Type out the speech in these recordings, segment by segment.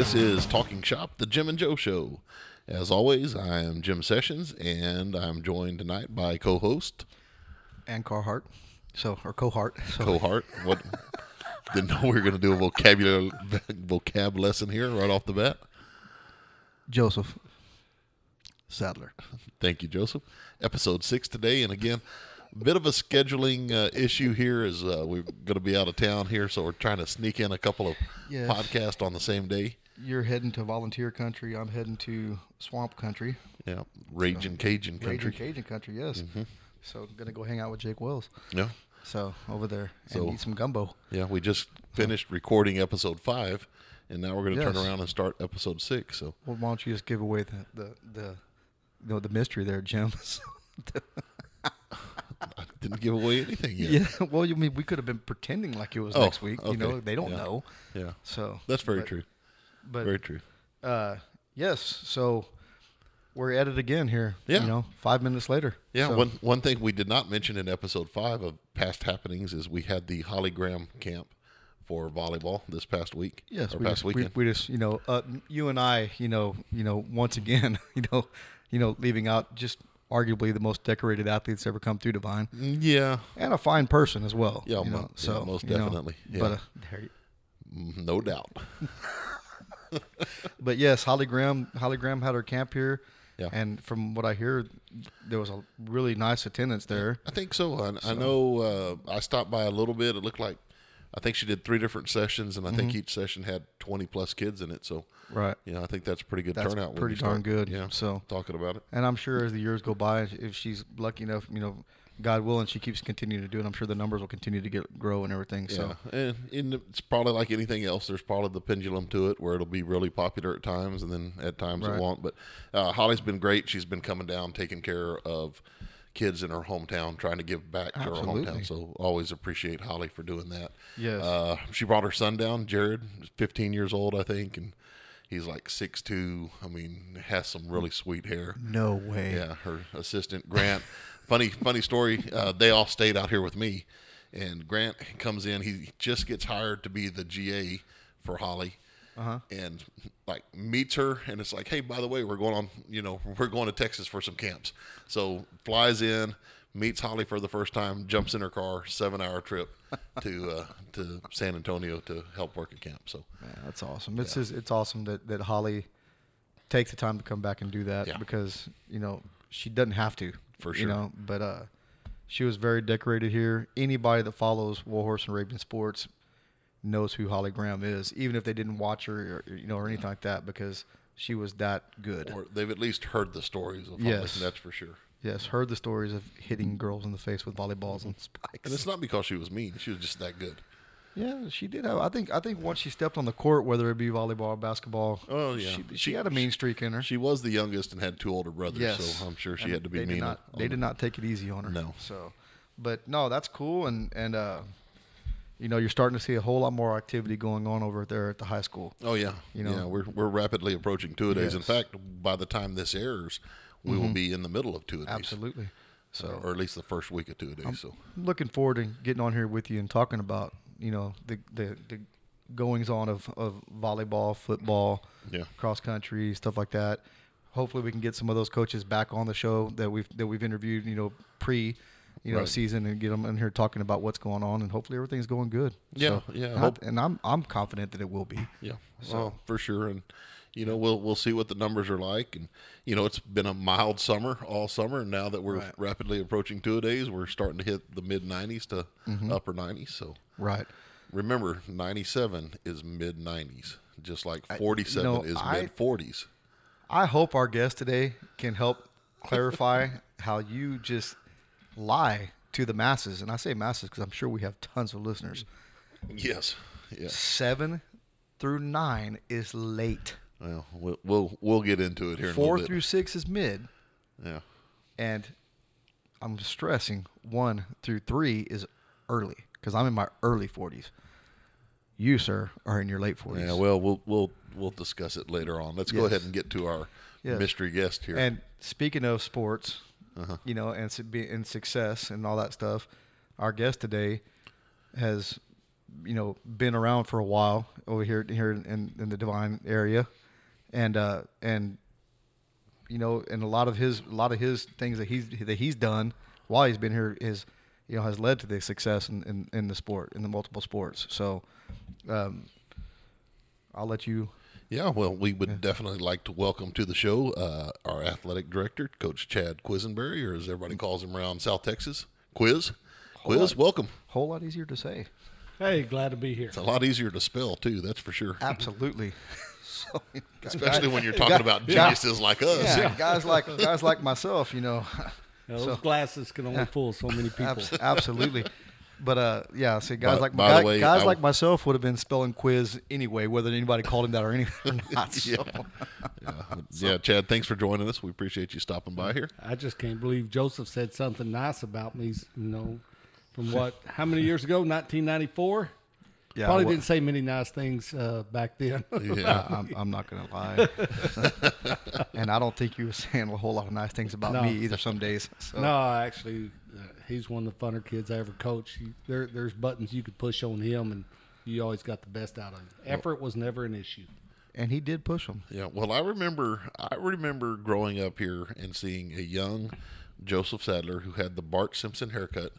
This is Talking Shop, the Jim and Joe Show. As always, I am Jim Sessions, and I'm joined tonight by co-host and Carhart. So or Cohart. So Cohart. What? Didn't know we were going to do a vocabulary vocab lesson here right off the bat. Joseph Sadler. Thank you, Joseph. Episode six today, and again, a bit of a scheduling uh, issue here as uh, we're going to be out of town here, so we're trying to sneak in a couple of Yes. podcasts on the same day. You're heading to volunteer country. I'm heading to swamp country. Yeah, Raging Cajun country. Mm-hmm. Raging Cajun country, yes. So I'm gonna go hang out with Jake Wells. Yeah, So over there and So- eat some gumbo. yeah. We just finished recording episode five, and now we're going to turn around and start episode six. So Well, why don't you just give away the the, the you know the mystery there, Jim? I didn't give away anything yet. yeah. Well, you mean we could have been pretending like it was Oh, next week. You know, they don't Yeah. know. Yeah, So that's very true. But Very true. uh, yes. So we're at it again here. Yeah. You know, five minutes later. Yeah, So- one one thing we did not mention in episode five of past happenings is we had the Holly Graham camp for volleyball this past week. Yes, or we past just, weekend. we just you know uh, you and I you know you know once again you know you know leaving out just arguably the most decorated athletes ever come through Devine yeah, and a fine person as well. Yeah, you mo- know, yeah, so most you know, definitely, yeah. But uh, mm, no doubt. but yes, Holly Graham Holly Graham had her camp here. Yeah. And from what I hear, there was a really nice attendance there. I think so. I, I know uh, I stopped by a little bit. It looked like I think she did three different sessions, and I Mm-hmm. think each session had twenty plus kids in it. So Right. you know, I think that's a pretty good That's turnout. pretty darn start, good. Yeah, So- talking about it. And I'm sure as the years go by, if she's lucky enough, you know, God willing, she keeps continuing to do it. I'm sure the numbers will continue to get grow and everything. So Yeah, and, and it's probably like anything else. There's probably the pendulum to it, where it'll be really popular at times, and then at times it won't. But uh, Holly's been great. She's been coming down, taking care of kids in her hometown, trying to give back to her hometown. So always appreciate Holly for doing that. Yes. Uh, she brought her son down, Jared, 15 years old, I think, and he's like six two. I mean, has some really sweet hair. no way. Yeah, her assistant Grant. funny, funny story. Uh, they all stayed out here with me, and Grant comes in. He just gets hired to be the GA for Holly, Uh-huh. and like meets her, and it's like, hey, by the way, we're going on. You know, we're going to Texas for some camps. So flies in, meets Holly for the first time, jumps in her car, seven hour trip to uh, to San Antonio to help work at camp. So Man, that's awesome. It's just, it's awesome that, that Holly takes the time to come back and do that Yeah. because you know she doesn't have to For sure. You know, but uh, she was very decorated here. Anybody that follows Warhorse and Arabian Sports knows who Holly Graham is, even if they didn't watch her or you know or anything like that, because she was that good. or they've at least heard the stories of Holly. Yes. That's for sure. yes, heard the stories of hitting girls in the face with volleyballs and spikes. And it's not because she was mean; she was just that good. Yeah, she did have. I think. I think once she stepped on the court, whether it be volleyball or basketball, Oh, yeah. she, she, She- had a mean streak in her. She was the youngest and had two older brothers, yes, so I'm sure she And had to be they mean. Did not, they did not take it easy on her. No. So, but no, that's cool, and and uh, you know, you're starting to see a whole lot more activity going on over there at the high school. Oh yeah, You know. yeah. We're we're rapidly approaching two a days. In Yes. Mm-hmm. fact, by the time this airs, we will be in the middle of two a days. Absolutely. So, or at least the first week of two a days. so I'm looking forward to getting on here with you and talking about you know the the, the goings on of, of volleyball, football, Yeah. cross country, stuff like that. Hopefully, we can get some of those coaches back on the show that we've that we've interviewed, you know, pre, you know, Right. season, and get them in here talking about what's going on, and hopefully everything's going good. Yeah, So, yeah, And, I, and I'm I'm confident that it will be. yeah, So- well, for sure. And you know, we'll we'll see what the numbers are like. And you know, it's been a mild summer all summer, and now that we're Right. rapidly approaching two days, we're starting to hit the mid 90s to Mm-hmm. upper 90s. So Right. remember, 97 is mid 90s, just like 47 know, is mid 40s. I hope our guest today can help clarify how you just lie to the masses, and I say masses because I'm sure we have tons of listeners. Yes, yes. Seven through nine is late. Well, we'll we'll, we'll get into it here. in a Four bit. through six is mid, yeah, and I'm stressing one through three is early because I'm in my early 40s. You, sir, are in your late 40s. yeah. Well, we'll we'll we'll discuss it later on. Let's go ahead and get to our Yes. mystery guest here. And speaking of sports, Uh-huh. you know, and and success and all that stuff, our guest today has you know, been around for a while over here here in, in the Devine area, and uh, and you know, and a lot of his a lot of his things that he's that he's done while he's been here is you know has led to the success in, in, in the sport in the multiple sports. So, um, I'll let you. Yeah, well, we would definitely like to welcome to the show uh, our athletic director, Coach Chad Quisenberry, or as everybody calls him around South Texas, Quiz. Quiz, welcome. Whole lot easier to say. Hey, glad to be here. It's a lot easier to spell too. That's for sure. Absolutely. so, Especially when you're talking about yeah. geniuses like us. yeah, guys like guys like myself, you know. Now, those So- glasses can only fool so many people. Absolutely. But uh, yeah. See, guys By- like by guy- way, guys I- like myself would have been spelling quiz anyway, whether anybody called him that or, any, or not. So. Yeah. yeah, Chad, thanks for joining us. We appreciate you stopping by here. I just can't believe Joseph said something nice about me. You know, from what? How many years ago? 1994. Yeah, Probably well- didn't say many nice things uh, back then. Yeah. I'm, I'm not gonna lie, and I don't think you were saying a whole lot of nice things about No. me either. Some days. So. no, actually, uh, he's one of the funner kids I ever coached. You, there, there's buttons you could push on him, and you always got the best out of him. Effort was never an issue. and he did push them. Yeah, well, I remember I remember growing up here and seeing a young Joseph Sadler who had the Bart Simpson haircut,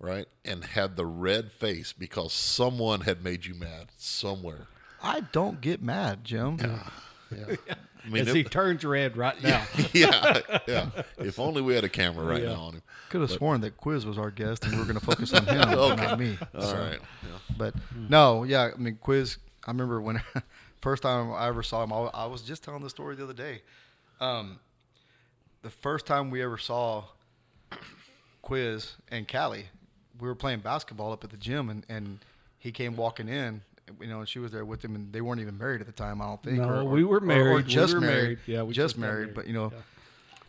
right, and had the red face because someone had made you mad somewhere. I don't get mad, Jim. Yeah, yeah. I mean, As he it- turns red right now. yeah, yeah. If only we had a camera right Yeah. now on him. Could have sworn that Quiz was our guest, and we were going to focus on him, not me. All right. Yeah. But no, yeah, I mean, Quiz. I remember when first time I ever saw him. I, I was just telling the story the other day. Um, the first time we ever saw Quiz and Callie, we were playing basketball up at the gym, and, and he came walking in. You know, and she was there with him, and they weren't even married at the time. I don't think. No, we were Or, married. We just were married. married. Yeah, we just just married. married. But you know,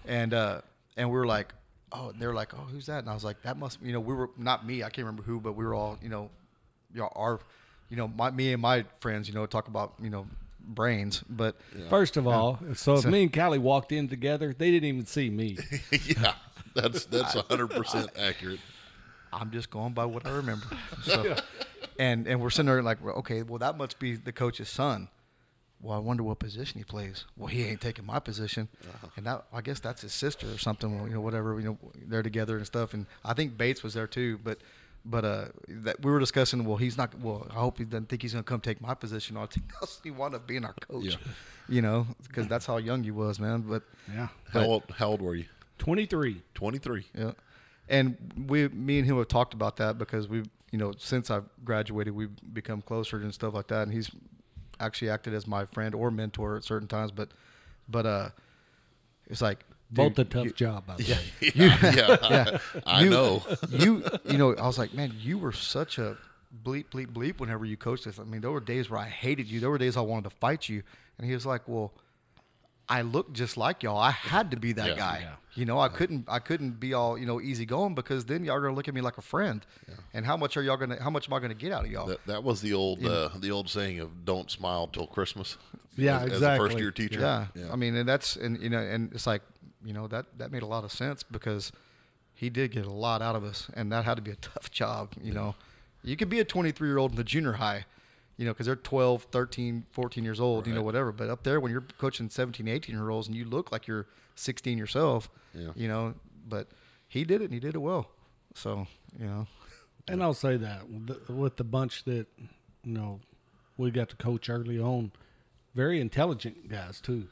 and uh, and we were like, oh, they were like, oh, who's that? And I was like, that must, you know, we were not me. I can't remember who, but we were all, you know, you know, our, you know, my me and my friends, you know, talk about, you know, brains. But First of all, so if me and Callie walked in together, they didn't even see me. yeah, that's that's hundred percent accurate. I'm just going by what I remember. So, and and we're sitting there like, well, okay, well that must be the coach's son. Well, I wonder what position he plays. Well, he ain't taking my position, and that I guess that's his sister or something. Well, you know, whatever. You know, they're together and stuff. And I think Bates was there too. But but uh, that we were discussing. Well, he's not. Well, I hope he doesn't think he's gonna come take my position. I think else he want to be our coach. Yeah. You know, because that's how young you was, man. But Yeah. How old? How old were you? 23. Twenty three. yeah. And we, me and him have talked about that because we, you know, since I've graduated, we've become closer and stuff like that. And he's actually acted as my friend or mentor at certain times. But, but uh, it's like Both dude, a tough you- job, by the way. Yeah, yeah, Yeah, I you, know. you, you know, I was like, man, you were such a bleep, bleep, bleep whenever you coached us. I mean, there were days where I hated you. There were days I wanted to fight you. And he was like, well, I look just like y'all. I had to be that Yeah. guy. Yeah. You know, I couldn't I couldn't be all, you know, easy going because then y'all are gonna look at me like a friend. And how much are y'all gonna how much am I gonna get out of y'all? That, that was the old uh, the old saying of "Don't smile till Christmas." Yeah, as, As a first year teacher. yeah. I mean and that's and you know, and it's like, you know, that that made a lot of sense because he did get a lot out of us and that had to be a tough job, you know. You could be a 23 year old in the junior high, you know, because they're 12, 13, 14 years old, you know, whatever. But up there, when you're coaching 17, 18 year olds and you look like you're 16 yourself, Yeah. you know, but he did it and he did it well. So, you know, And I'll say that with the bunch that, you know, we got to coach early on, very intelligent guys, too.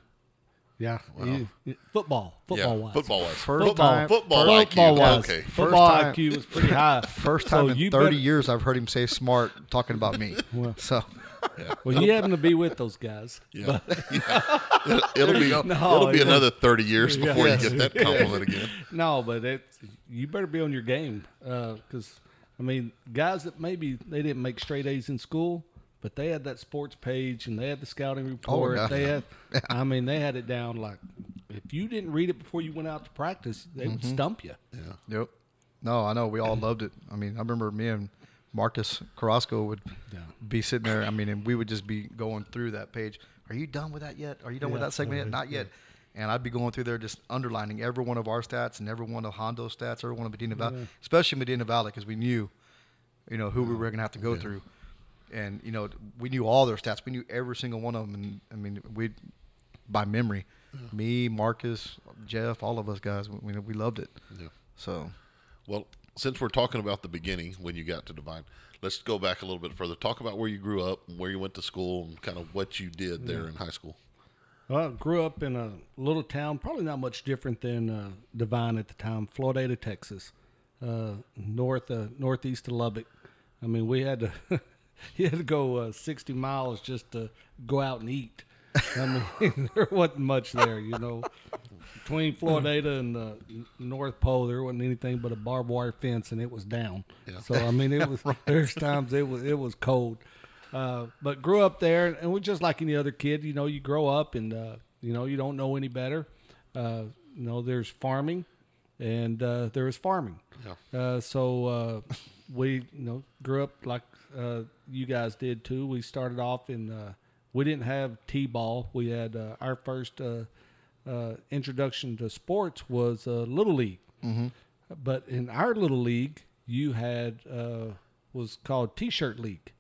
Yeah. you- you- football. Football wise. football wise. First Football, time- football, Football IQ. wise. Okay. Football First time- IQ was pretty high. first So time in you 30 better- years I've heard him say smart talking about me. Well- so, Well, you happen to be with those guys. Yeah. Yeah. It'll, it'll be No, it'll be yeah. another thirty years before Yes. you get that compliment again. No, but it, you better be on your game uh, because, I mean, guys that maybe they didn't make straight A's in school, but they had that sports page and they had the scouting oh, report. yeah. They had, I mean, they had it down like if you didn't read it before you went out to practice, they would mm-hmm. stump you. Yeah. yep. No, I know we all mm. loved it. I mean, I remember me and Marcus Carrasco would Yeah. be sitting there. I mean, and we would just be going through that page. Are you done with that yet? Are you done with that segment yet? Not yet. And I'd be going through there just underlining every one of our stats and every one of Hondo's stats, every one of Medina Valley, especially Medina Valley, because we knew, you know, who we were going to have to go through. And you know we knew all their stats. We knew every single one of them, and I mean we by memory. Me, Marcus, Jeff, all of us guys, we we loved it. Yeah. So Well, since we're talking about the beginning when you got to Devine, let's go back a little bit further. Talk about where you grew up, where you went to school, and kind of what you did there in high school. Well, I grew up in a little town, probably not much different than uh, Devine at the time, Floydada, Texas, uh, north uh, northeast of Lubbock. I mean, we had to you had to go uh, sixty miles just to go out and eat. I mean, there wasn't much there, you know. Between Floydada and the North Pole, there wasn't anything but a barbed wire fence, and it was down. Yeah. So I mean, it was there's times it was it was cold. Uh, but grew up there, and we're just like any other kid. You know, you grow up, and uh, you know you don't know any better. Uh, you know, there's farming, and uh, there is farming. Yeah. Uh, so uh, we, you know, grew up like uh, you guys did too. We started off in. Uh, we didn't have t-ball. We had uh, our first uh, uh, introduction to sports was uh, little league. Mm-hmm. But in our little league, you had uh, was called t-shirt league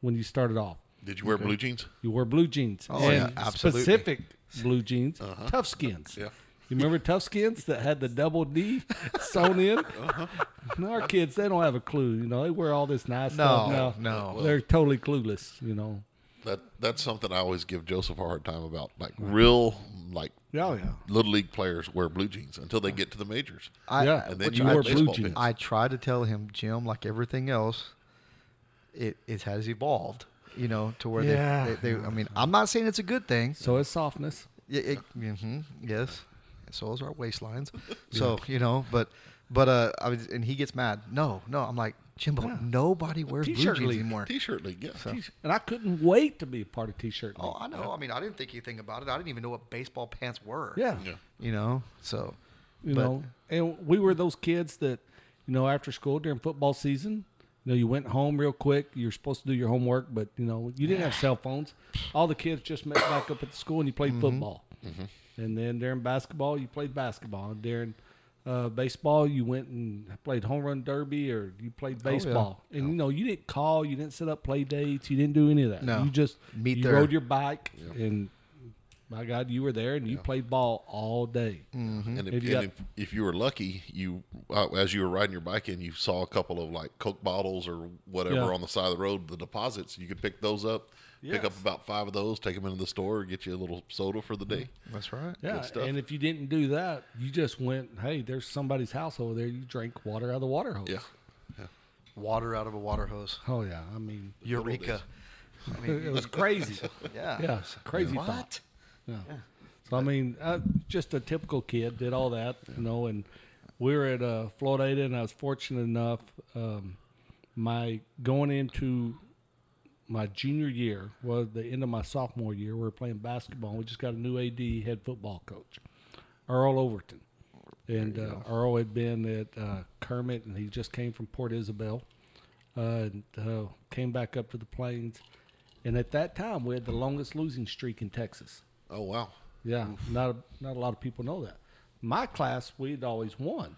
when you started off. Did you wear blue jeans? You wore blue jeans. Oh, yeah, absolutely. Specific blue jeans, tough skins. Yeah. You remember tough skins that had the double D sewn in? Uh-huh. Our kids, they don't have a clue. You know, they wear all this nice No, stuff. no. no, They're totally clueless, you know. That that's something I always give Joseph a hard time about. Like real, like Oh, yeah. little league players wear blue jeans until they get to the majors. I, Yeah, And then you you had blue jeans. pins. I try to tell him, Jim, like everything else, it it has evolved. You know, to where Yeah. they, they, they. I mean, I'm not saying it's a good thing. So it's softness. Yeah, it, hmm yes. So is our waistlines. So you know, but but uh, I was, and he gets mad. No, no. I'm like Jimbo. Yeah. Nobody wears blue T-shirt jeans league. anymore. T-shirt league, yeah. And I couldn't wait to be a part of T-shirt. Oh, I know. I mean, I didn't think anything about it. I didn't even know what baseball pants were. yeah. Yeah. You know, so you But- know and we were those kids that you know after school during football season you know you went home real quick You're supposed to do your homework but you know you didn't have cell phones all the kids just met back up at the school and you played football and then during basketball you played basketball and during uh, baseball you went and played home run derby or you played yeah. baseball and you know you didn't call you didn't set up play dates you didn't do any of that No. you just Meet you there. rode your bike and my god you were there and you played ball all day Mm-hmm. And, if, If you and if, if you were lucky, you uh, as you were riding your bike in, you saw a couple of like Coke bottles or whatever Yeah. on the side of the road, the deposits. You could pick those up, pick up about five of those, take them into the store, get you a little soda for the day. that's right. Yeah, stuff. and if you didn't do that, you just went, "Hey, there's somebody's house over there. You drank water out of the water hose." Yeah, Water out of a water hose. Oh yeah. I mean, Eureka. I mean, it was crazy. yeah. yeah, it's a crazy What? thought. Yeah. So I mean, uh, just a typical kid did all that, you know. And we were at uh, Floydada, and I was fortunate enough. Um, my going into my junior year was the end of my sophomore year. We were playing basketball. And we just got a new AD head football coach, Earl Overton, and uh, Earl had been at uh, Kermit, and he just came from Port Isabel, uh, and uh, came back up to the Plains. And at that time, we had the longest losing streak in Texas. Oh wow. Yeah, not a, not a lot of people know that. My class, we'd always won,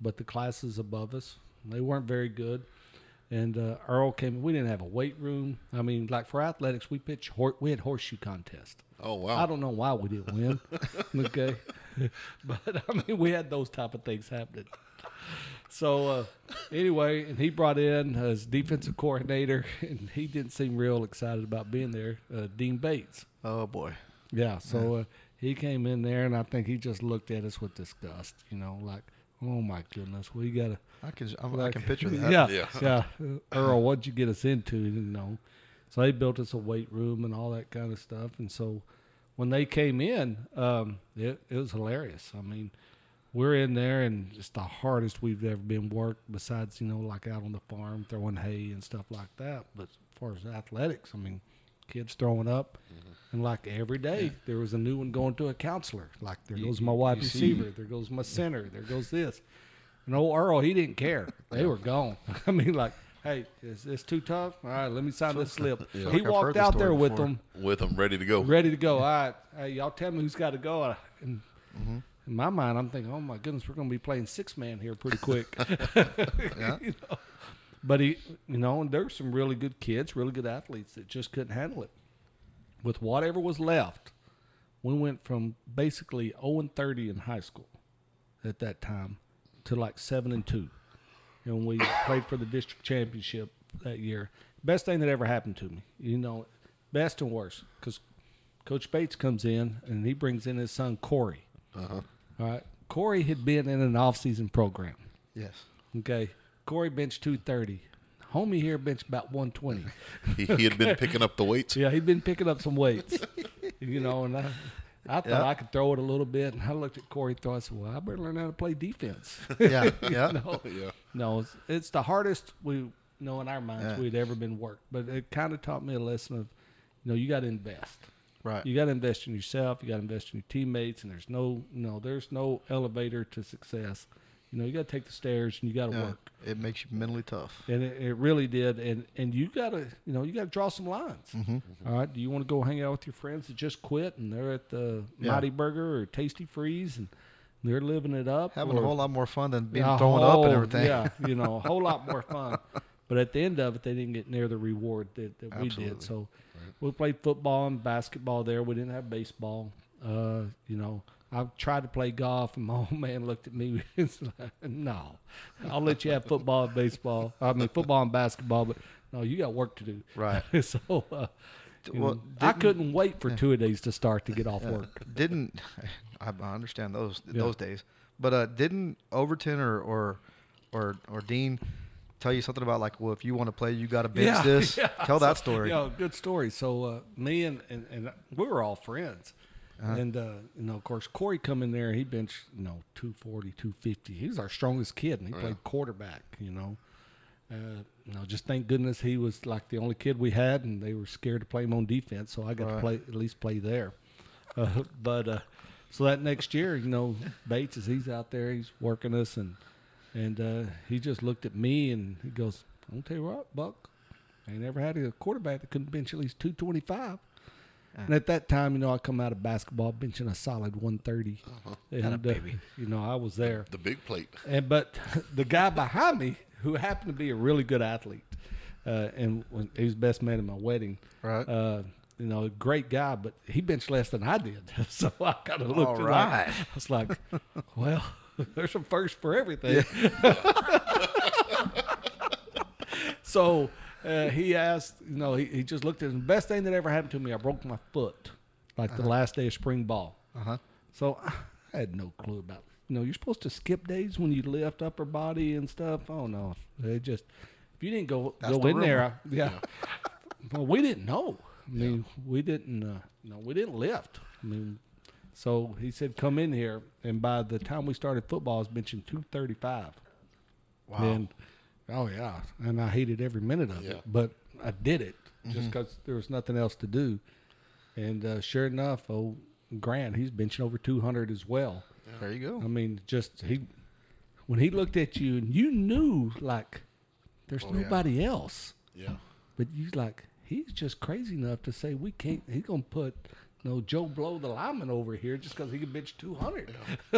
but the classes above us, they weren't very good. And uh, Earl came. We didn't have a weight room. I mean, like for athletics, we pitched. Hor- we had horseshoe contest. Oh wow. I don't know why we didn't win. okay, but I mean, we had those type of things happening. So uh, anyway, and he brought in his defensive coordinator, and he didn't seem real excited about being there. Uh, Dean Bates. Oh boy. Yeah, so uh, he came in there, and I think he just looked at us with disgust. You know, like, oh my goodness, we gotta. I can I'm, I Like, can picture that. Yeah, Yeah. yeah. Earl, what'd you get us into? You know, so they built us a weight room and all that kind of stuff. And so when they came in, um, it, it was hilarious. I mean, we're in there, and it's the hardest we've ever been worked. Besides, you know, like out on the farm throwing hay and stuff like that. But as far as athletics, I mean, kids throwing up, and like every day there was a new one going to a counselor. Like there You- goes my wide you see- receiver, there goes my center, there goes this. And old Earl, he didn't care. They were gone. I mean, like, hey, is this too tough? All right, let me sign this slip. Yeah. He walked out there with before. them, With them ready to go. ready to go. All right, hey, y'all tell me who's got to go. And Mm-hmm. in my mind, I'm thinking, oh my goodness, we're going to be playing six man here pretty quick. Yeah. You know? But he, you know, and there's some really good kids, really good athletes that just couldn't handle it. With whatever was left, we went from basically 0 and 30 in high school at that time to like 7 and 2. And we played for the district championship that year. Best thing that ever happened to me, you know, best and worst, because Coach Bates comes in and he brings in his son Corey. Uh-huh. All right, Corey had been in an off-season program. Yes. Okay, Corey benched 230. Homie here benched about 120. He, he had been picking up the weights. Yeah, he'd been picking up some weights, you know, and I, I thought Yeah. I could throw it a little bit. And I looked at Corey throw. I said, "Well, I better learn how to play defense." Yeah. Yeah. no, Yeah. no, it's, it's the hardest we you know in our minds Yeah. we'd ever been worked. But it kind of taught me a lesson of, you know, you got to invest. Right. You got to invest in yourself. You got to invest in your teammates. And there's no, no, there's no elevator to success. You know, you got to take the stairs and you got to Yeah. work. It makes you mentally tough. And it, it really did. And and you got to, you know, you got to draw some lines. Mm-hmm. All right. Do you want to go hang out with your friends that just quit and they're at the Yeah. Mighty Burger or Tasty Freeze and they're living it up? Having a whole lot more fun than being a thrown up whole- and everything. Yeah, you know, a whole lot more fun. But at the end of it, they didn't get near the reward that, that we did. So we played football and basketball there. We didn't have baseball. Uh, you know, I tried to play golf, and my old man looked at me. He's like, no, I'll let you have football and baseball. I mean, football and basketball, but no, you got work to do. Right. so, uh, Well, know, I couldn't wait for two days to start to get off Yeah. work. Didn't I understand those Yeah. those days, but uh, didn't Overton or or or or Dean tell you something about like, well, if you want to play, you got to bench this. Yeah. Tell that story. Yeah, good story. So uh, me and, and and we were all friends, Uh-huh. and uh, you know, of course, Corey come in there. He benched you know 240, 250. He was our strongest kid, and he played quarterback. You know, uh, you know, just thank goodness he was like the only kid we had, and they were scared to play him on defense. So I got to play at least play there. Uh, but uh, so that next year, you know, Bates is he's out there, he's working us, and and uh, he just looked at me and he goes, "I'm gonna tell you what, Buck, I ain't never had a quarterback that couldn't bench at least 225." And at that time, you know, I come out of basketball benching a solid 130, and uh, you know, I was there. The big plate. And but the guy behind me, who happened to be a really good athlete, uh, and he was best man at my wedding. Right. Uh, you know, a great guy, but he benched less than I did. So I kind of looked All right. like, I was like, well, there's a first for everything. Yeah. so uh, he asked, you know, he, he just looked at him. Best thing that ever happened to me, I broke my foot like the last day of spring ball. Uh huh. So I had no clue about. You know, you're supposed to skip days when you lift upper body and stuff. Oh no, they just if you didn't go That's go the in there. I- yeah. well, we didn't know. I mean, we didn't. Uh, no, we didn't lift. I mean, so he said, "Come in here," and by the time we started football, I was benching two thirty five. Wow. And oh yeah, and I hated every minute of Yeah. it, but I did it just Mm-hmm. because there was nothing else to do. And uh, sure enough, old Grant, he's benching over two hundred as well. there you go. I mean, just he when he looked at you and you knew like there's Oh, yeah. nobody else, Yeah. but you like he's just crazy enough to say we can't. He's gonna put you know Joe Blow the lineman over here just because he can bench two hundred.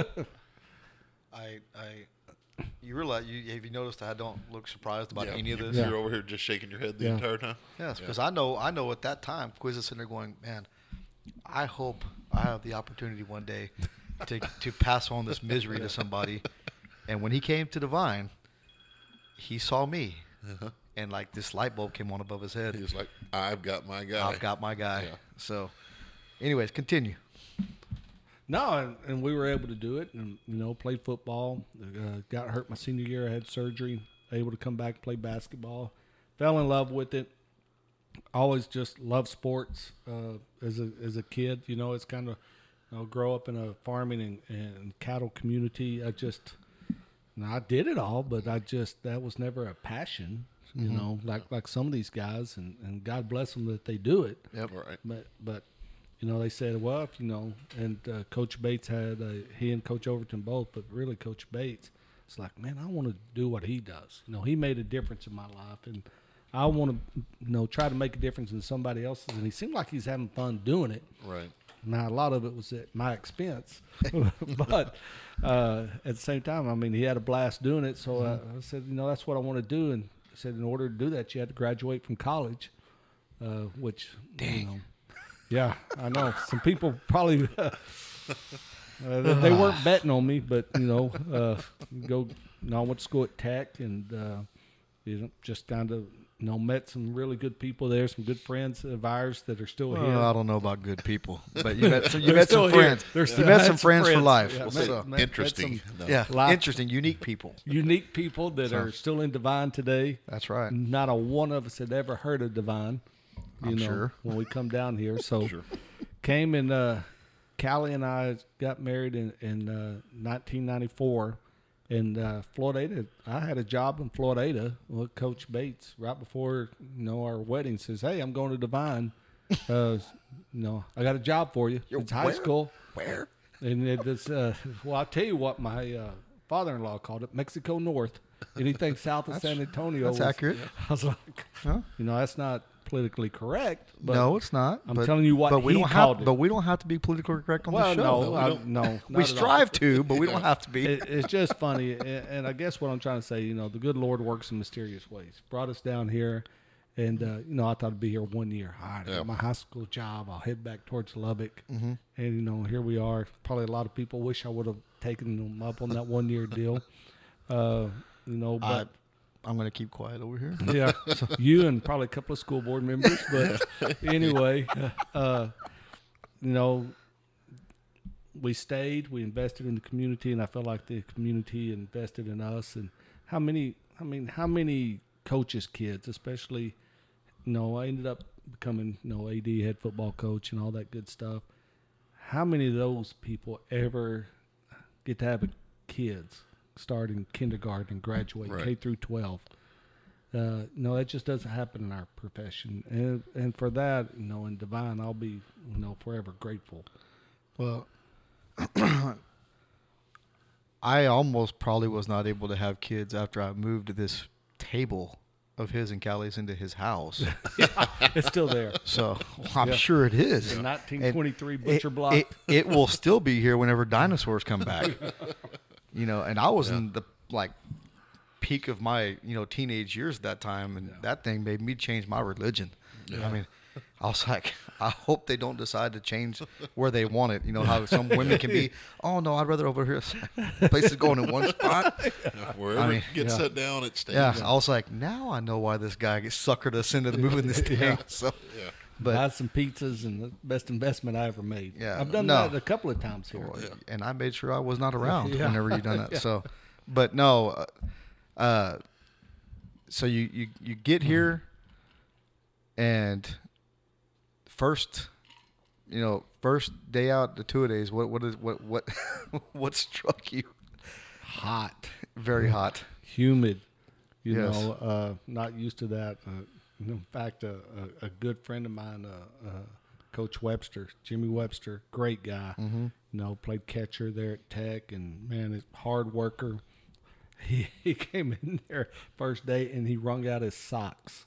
I I you realize you have you noticed I don't look surprised about yeah. any of this? You're over here just shaking your head the Yeah. entire time. Yes, Yeah. because I know I know at that time Quiz is sitting there going, man, I hope I have the opportunity one day to to pass on this misery to somebody. And when he came to Devine, he saw me, Uh-huh. and like this light bulb came on above his head. He was like, "I've got my guy." I've got my guy. Yeah. So, anyways, continue. No, and, and we were able to do it, and you know, played football. Uh, got hurt my senior year. I had surgery. Able to come back and play basketball. Fell in love with it. Always just loved sports uh, as a as a kid. You know, it's kind of you know, grow up in a farming and, and cattle community. I just I did it all, but I just that was never a passion. You know, like like some of these guys, and, and God bless them that they do it. Yep. Right. But but you know they said, well, if you know, and uh, Coach Bates had uh, he and Coach Overton both, but really Coach Bates. It's like, man, I want to do what he does. You know, he made a difference in my life, and I want to, you know, try to make a difference in somebody else's. And he seemed like he's having fun doing it. Right. Now, a lot of it was at my expense, but uh, at the same time, I mean, he had a blast doing it. So I, I said, you know, that's what I want to do. And said in order to do that, you had to graduate from college, uh, which you know, yeah, I know some people probably uh, they weren't betting on me, but you know, uh, go. You know, I went to school at Tech, and uh, you know, just kind of you know met some really good people there, some good friends of ours that are still here. I don't know about good people, but you met some, you met some here. friends. They're You met some friends for life. Yeah, We'll met- say met- met interesting. some No. Yeah, Life- interesting, unique people. unique people that are still in Devine today. That's right. Not a one of us had ever heard of Devine. You I'm know, sure. when we come down here. So Sure. came and uh, Callie and I got married in in uh, 1994. And uh, Floydada, I had a job in Floydada with Coach Bates right before you know our wedding. Says, "Hey, I'm going to Devine. Uh, you know, I got a job for you. it's high where? school. Where? And it is, uh, well, I'll tell you what my uh, father-in-law called it, Mexico North. Anything south of San Antonio. That's was- accurate. I was like, Huh? you know, that's not politically correct. But no, it's not. I'm but- telling you what but we he don't called have, it. But we don't have to be politically correct on well, the show. no, we I- no, we at all. strive to, but we don't have to be. It, it's just funny, and, and I guess what I'm trying to say, you know, the good Lord works in mysterious ways. Brought us down here, and uh, you know, I thought I'd be here one year. All right, I Yeah. got my high school job. I'll head back towards Lubbock, Mm-hmm. and you know, here we are. Probably a lot of people wish I would have taken them up on that one year deal. Uh, you know, I, but I'm going to keep quiet over here. yeah, you and probably a couple of school board members. But anyway, uh, you know, we stayed. We invested in the community, and I felt like the community invested in us. And how many? I mean, how many coaches' kids, especially, you know, I ended up becoming, you know, AD head football coach and all that good stuff. How many of those people ever get to have a kids start in kindergarten and graduate Right. K through twelve? Uh, no, that just doesn't happen in our profession, and and for that, you know, in Devine, I'll be, you know, forever grateful. Well, I almost probably was not able to have kids after I moved this table of his and Callie's into his house. It's still there. So I'm Yeah. sure it is. The And 1923 it- butcher block. It, it will still be here whenever dinosaurs come back. you know, and I was in the like peak of my you know teenage years at that time, and that thing made me change my religion. I mean, I was like, I hope they don't decide to change where they want it. You know how some women can be. Oh no, I'd rather over here. Places going in one spot. Wherever I mean, it gets yeah. set down, it stays. Yeah, I was like, now I know why this guy gets suckered us into moving this thing. So, Yeah. But Buy some pizzas and the best investment I ever made. Yeah, I've done no. that a couple of times here. and I made sure I was not around Yeah. whenever you done that. So, but no, uh, uh, so you you you get here, and first, you know, first day out, the two days. What what is what what what struck you? Hot, Very hot. humid. You Yes. know, uh, not used to that. Uh, in fact, a, a, a good friend of mine, uh, uh, Coach Webster, Jimmy Webster, great guy. Mm-hmm. You know, played catcher there at Tech, and man, a hard worker. He, he came in there first day and he wrung out his socks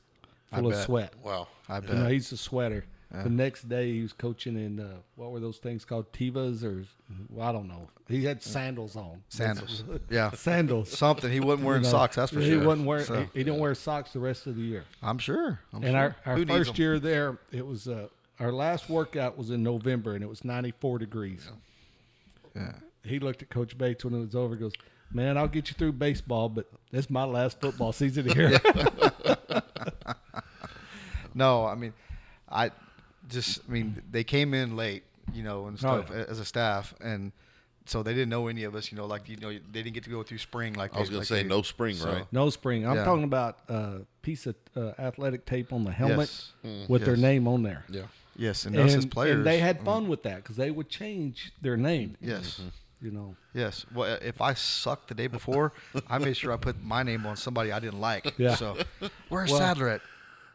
I full of bet. sweat. Wow. I You know, bet. he's a sweater. The next day, he was coaching in uh, what were those things called? Tevas or well, I don't know. He had sandals on. Sandals. Yeah. Sandals. Something. He wasn't wearing You know, socks. That's for he sure. wasn't wearing. So, he, he didn't wear socks the rest of the year. I'm sure. I'm And sure. our, our Who first year there, it was uh, our last workout was in November, and it was 94 degrees. Yeah. He looked at Coach Bates when it was over. and Goes, man, I'll get you through baseball, but this is my last football season here. No, I mean, I just, I mean, they came in late, you know, and oh, stuff Oh, yeah. as a staff, and so they didn't know any of us, you know, like you know, they didn't get to go through spring like I was they- going like to say they- no spring, so- right? No spring. I'm Yeah. talking about a piece of uh, athletic tape on the helmet Yes. Mm-hmm. with their name on there. Yeah. Yes, and, us as players, and they had fun with that because they would change their name. Yes, mm-hmm. You know, yes. Well, uh, if I sucked the day before, I made sure I put my name on somebody I didn't like. Yeah. So, where's Well- Sadler at?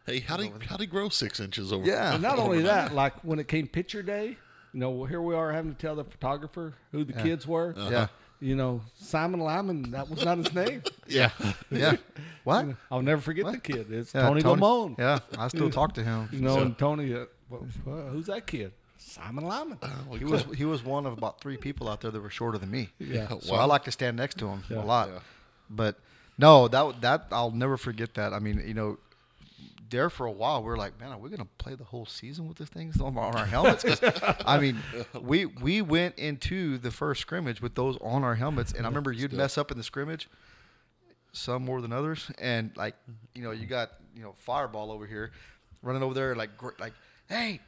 Hey, how do you, how do grow six inches over? Yeah. and not only that, like when it came picture day, you know, here we are having to tell the photographer who the kids were. Yeah. You know, Simon Lyman, that was not his name. Yeah, yeah. What? I'll never forget the kid. It's Yeah, Tony, Lamone. Yeah, I still talk to him. You know, So, and Tony, uh, well, well, who's that kid? Simon Lyman. he was he was one of about three people out there that were shorter than me. Yeah. So I like to stand next to him Yeah. a lot. Yeah. But No, that that I'll never forget that. I mean, you know, there for a while we are like, man, are we gonna play the whole season with this thing on our helmets? I mean, we we went into the first scrimmage with those on our helmets, and I remember you'd mess up in the scrimmage, some more than others, and like, you know, you got you know Fireball over here, running over there like like, hey.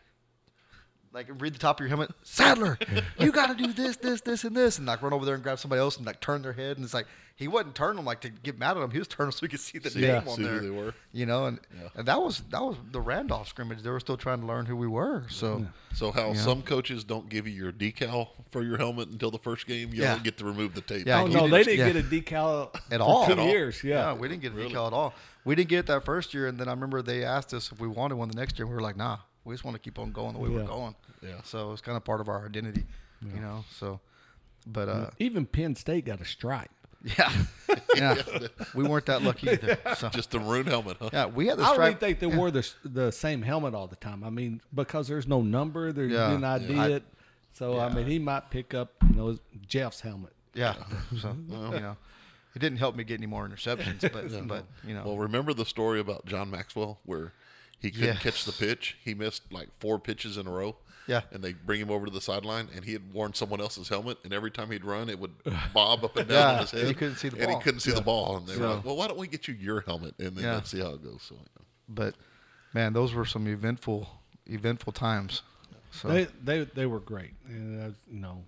Like read the top of your helmet, Sadler. You got to do this, this, this, and this, and like run over there and grab somebody else and like turn their head, and it's like he wasn't turning them like to get mad at them. He was turning them so he could see the See- name Yeah. on see who there. they were. You know, and, Yeah. and that was that was the Randolph scrimmage. They were still trying to learn who we were. So So how Yeah. some coaches don't give you your decal for your helmet until the first game, you Yeah. don't get to remove the tape. Yeah, oh no, didn't- they didn't yeah. get a decal At for all. Two At all. years, yeah. we didn't get a Really? decal at all. We didn't get it that first year, and then I remember they asked us if we wanted one the next year. and We were like, nah, we just want to keep on going the way we're going. Yeah. So it's kind of part of our identity, you know. So, but uh, Even Penn State got a stripe. yeah, yeah, we weren't that lucky either. So Just the maroon helmet, huh? yeah, we had the I don't even stripe. think they wore the the same helmet all the time. I mean, because there's no number, they Yeah. didn't ID Yeah. I- it. So I mean, he might pick up, you know, Jeff's helmet. Yeah, so you know, it didn't help me get any more interceptions, but but you know, Well, remember the story about John Maxwell where he couldn't Yeah. catch the pitch? He missed like four pitches in a row. Yeah. And they bring him over to the sideline, and he had worn someone else's helmet, and every time he'd run, it would bob up and down Yeah, on his head. and he couldn't see the and ball. And he couldn't see the ball. And they were like, "Well, why don't we get you your helmet, and then Yeah. let's see how it goes." So, but man, those were some eventful eventful times. So They they they were great, and uh, you know,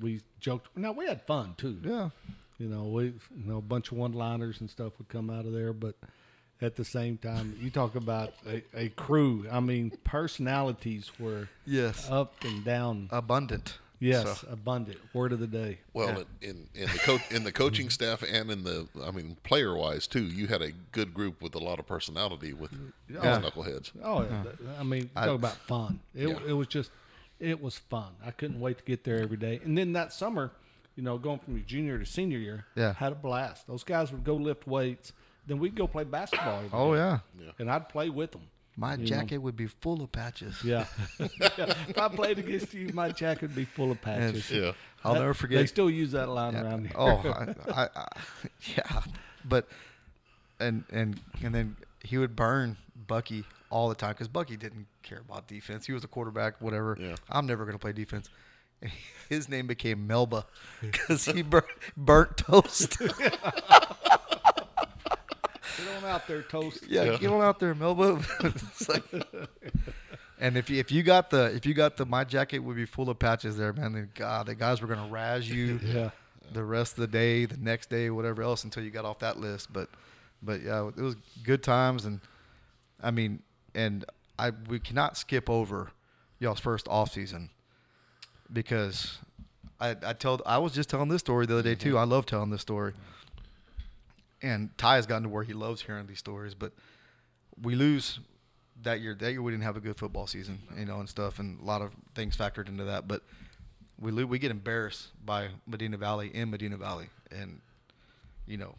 we joked. Now we had fun too. yeah, You know, we you know a bunch of one-liners and stuff would come out of there, but at the same time, you talk about a, a crew. I mean, personalities were yes, up and down. abundant. yes, So, abundant. Word of the day. well, in in the coach in the coaching staff and in the, I mean, player wise too, you had a good group with a lot of personality with oh, those Yeah. knuckleheads. Oh, yeah. Uh-huh. I mean, I- talk about fun. It, Yeah. it was just, it was fun. I couldn't wait to get there every day. And then that summer, you know, going from your junior to senior year, Yeah. had a blast. Those guys would go lift weights. Then we'd go play basketball. every oh day. yeah, And I'd play with them. my You know. jacket would be full of patches. Yeah. Yeah. If I played against you, my jacket would be full of patches. Yeah. I'll That- never forget. They still use that line Yeah. around here. Oh, I, I, I, yeah, but and and and then he would burn Bucky all the time because Bucky didn't care about defense. He was a quarterback, whatever. Yeah. I'm never gonna play defense. And his name became Melba because he burnt, burnt toast. Get on out there, toast. yeah, Yeah. get on out there, Melba. It's like- and if you if you got the if you got the my jacket would be full of patches there, man. Then God, the guys were gonna razz you. Yeah. the rest of the day, the next day, whatever else until you got off that list. But but yeah, it was good times and I mean and I we cannot skip over y'all's first off season because I I told I was just telling this story the other day too. Mm-hmm. I love telling this story. Mm-hmm. And Ty has gotten to where he loves hearing these stories, but we lose that year. That year we didn't have a good football season, you know, and stuff, and a lot of things factored into that. But we lose, we get embarrassed by Medina Valley in Medina Valley, and you know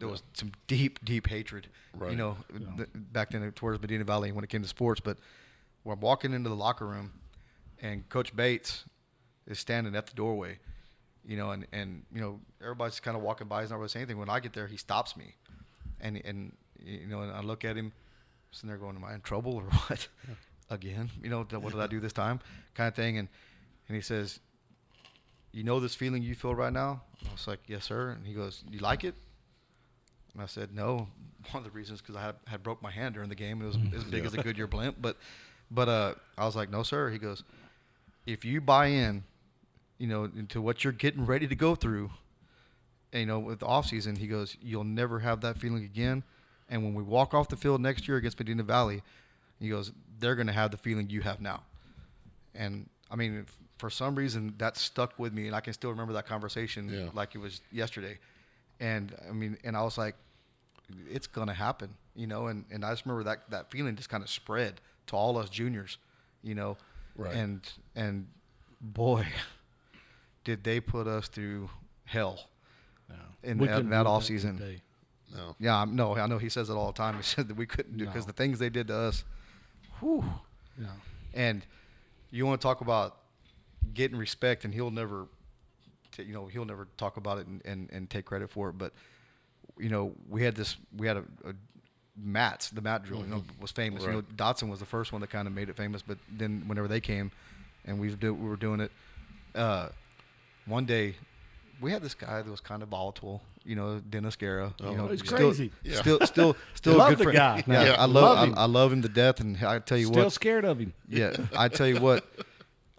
there was some deep, deep hatred, right. you know, th- back then towards Medina Valley when it came to sports. But when I'm walking into the locker room, and Coach Bates is standing at the doorway, you know, and and you know everybody's kind of walking by, he's not really saying anything. When I get there, he stops me, and and you know, and I look at him, sitting there going, "Am I in trouble or what?" Again, you know, what did I do this time? Kind of thing, and and he says, "You know this feeling you feel right now?" I was like, "Yes, sir." And he goes, "You like it?" And I said, "No." One of the reasons because I had, had broke my hand during the game. It was as big as a Goodyear blimp, but but uh, I was like, "No, sir." He goes, "If you buy in, you know, into what you're getting ready to go through, and, you know, with the off season, he goes, you'll never have that feeling again. And when we walk off the field next year against Medina Valley, he goes, they're going to have the feeling you have now. And I mean, for some reason, that stuck with me, and I can still remember that conversation Yeah. like it was yesterday. And I mean, and I was like, it's going to happen, you know. And, and I just remember that that feeling just kind of spread to all us juniors, you know. Right. And and boy, did they put us through hell in We that, couldn't that off season. today. No. Yeah, I'm- no, I know he says it all the time. He said that we couldn't do because No. the things they did to us. Whew. Yeah. And you want to talk about getting respect, and he'll never, t- you know, he'll never talk about it and, and, and take credit for it. But you know, we had this, we had a, a mats, the mat drill, you know, was famous. You know, Dotson was the first one that kind of made it famous, but then whenever they came, and we do, we were doing it, uh, one day, we had this guy that was kind of volatile. You know, Dennis Guerra. You know, He's still- crazy. Yeah. Still, still, still a Love good the friend. guy. Yeah, Yeah. I Love love, him. I, I love him to death, and I tell you Still what, still scared of him. yeah, I tell you what,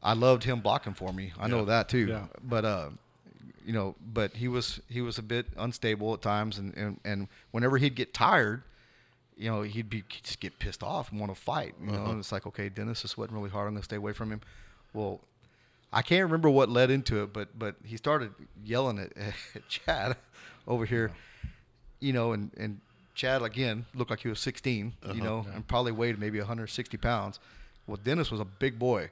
I loved him blocking for me. I know that too. Yeah. But uh, you know, but he was he was a bit unstable at times, and and, and whenever he'd get tired, you know, he'd be he'd just get pissed off and want to fight. You know, and it's like, okay, Dennis is sweating really hard. I'm gonna stay away from him. Well, I can't remember what led into it, but but he started yelling at, at Chad over here, uh-huh. you know, and and Chad again looked like he was 16, you uh-huh. know, and probably weighed maybe 160 pounds. Well, Dennis was a big boy,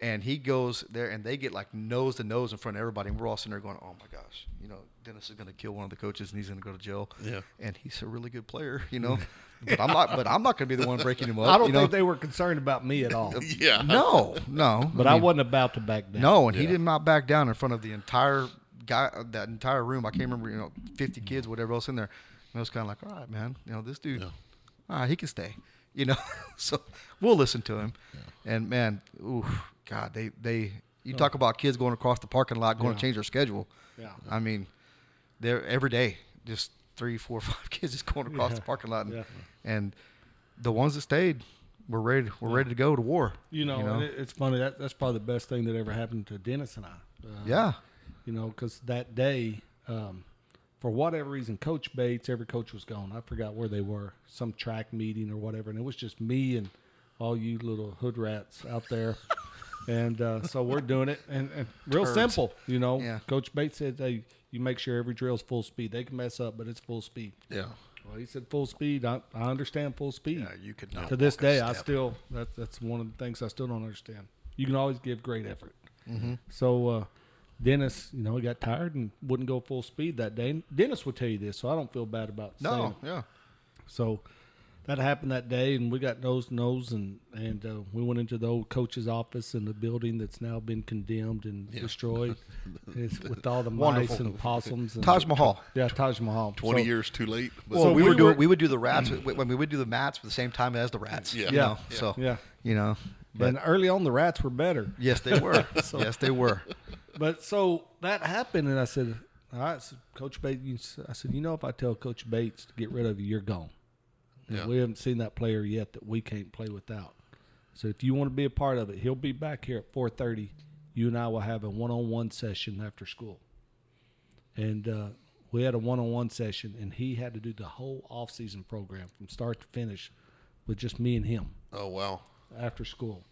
and he goes there, and they get like nose to nose in front of everybody, and we're all sitting there going, "Oh my gosh, you know, Dennis is going to kill one of the coaches, and he's going to go to jail." Yeah. and he's a really good player, you know. but I'm not. But I'm not going to be the one breaking him up. I don't you know? think they were concerned about me at all. Yeah. No, no. But I, mean, wasn't about to back down. no, and he did not back down in front of the entire guy, that entire room. I can't remember, you know, 50 kids, whatever else in there. And it was kind of like, all right, man, you know, this dude, Yeah. all right, he can stay, you know. so we'll listen to him. And man, ooh, God, they they you oh. talk about kids going across the parking lot, going Yeah. to change their schedule. Yeah. I mean, they're every day, just three, four, five kids just going across Yeah. the parking lot, and, Yeah. and the ones that stayed, were ready. We're ready to go to war. You know, and it, it's funny. That that's probably the best thing that ever happened to Dennis and I. Uh, yeah. You know, because that day, um, for whatever reason, Coach Bates, every coach was gone. I forgot where they were, some track meeting or whatever, and it was just me and all you little hood rats out there. and uh, so we're doing it, and, and real Turds. simple. You know, Yeah. Coach Bates said, "Hey, you make sure every drill's full speed. They can mess up, but it's full speed." Yeah. Well, he said full speed. I, I understand full speed. Yeah, you could not to this day, I still that, that's one of the things I still don't understand. You can always give great effort. Mm-hmm. So uh, Dennis, you know, he got tired and wouldn't go full speed that day. And Dennis would tell you this, so I don't feel bad about saying. No, yeah. So that happened that day, and we got nose to nose, and and uh, we went into the old coach's office in the building that's now been condemned and destroyed. it's with all the mice Wonderful. and possums. And, Taj Mahal. Yeah, Taj Mahal. 20 So- years too late. But Well, So we, we were doing we would do the rats when we would do the mats at the same time as the rats. Yeah. you Yeah. So Yeah. you know, but and early on, the rats were better. yes, they were. yes, they were. But so that happened, and I said, "All right, so Coach Bates." I said, "You know, if I tell Coach Bates to get rid of you, you're gone. Yeah. We haven't seen that player yet that we can't play without. So if you want to be a part of it, he'll be back here at 4:30. You and I will have a one-on-one session after school." And uh, we had a one-on-one session, and he had to do the whole off-season program from start to finish with just me and him oh wow. after school,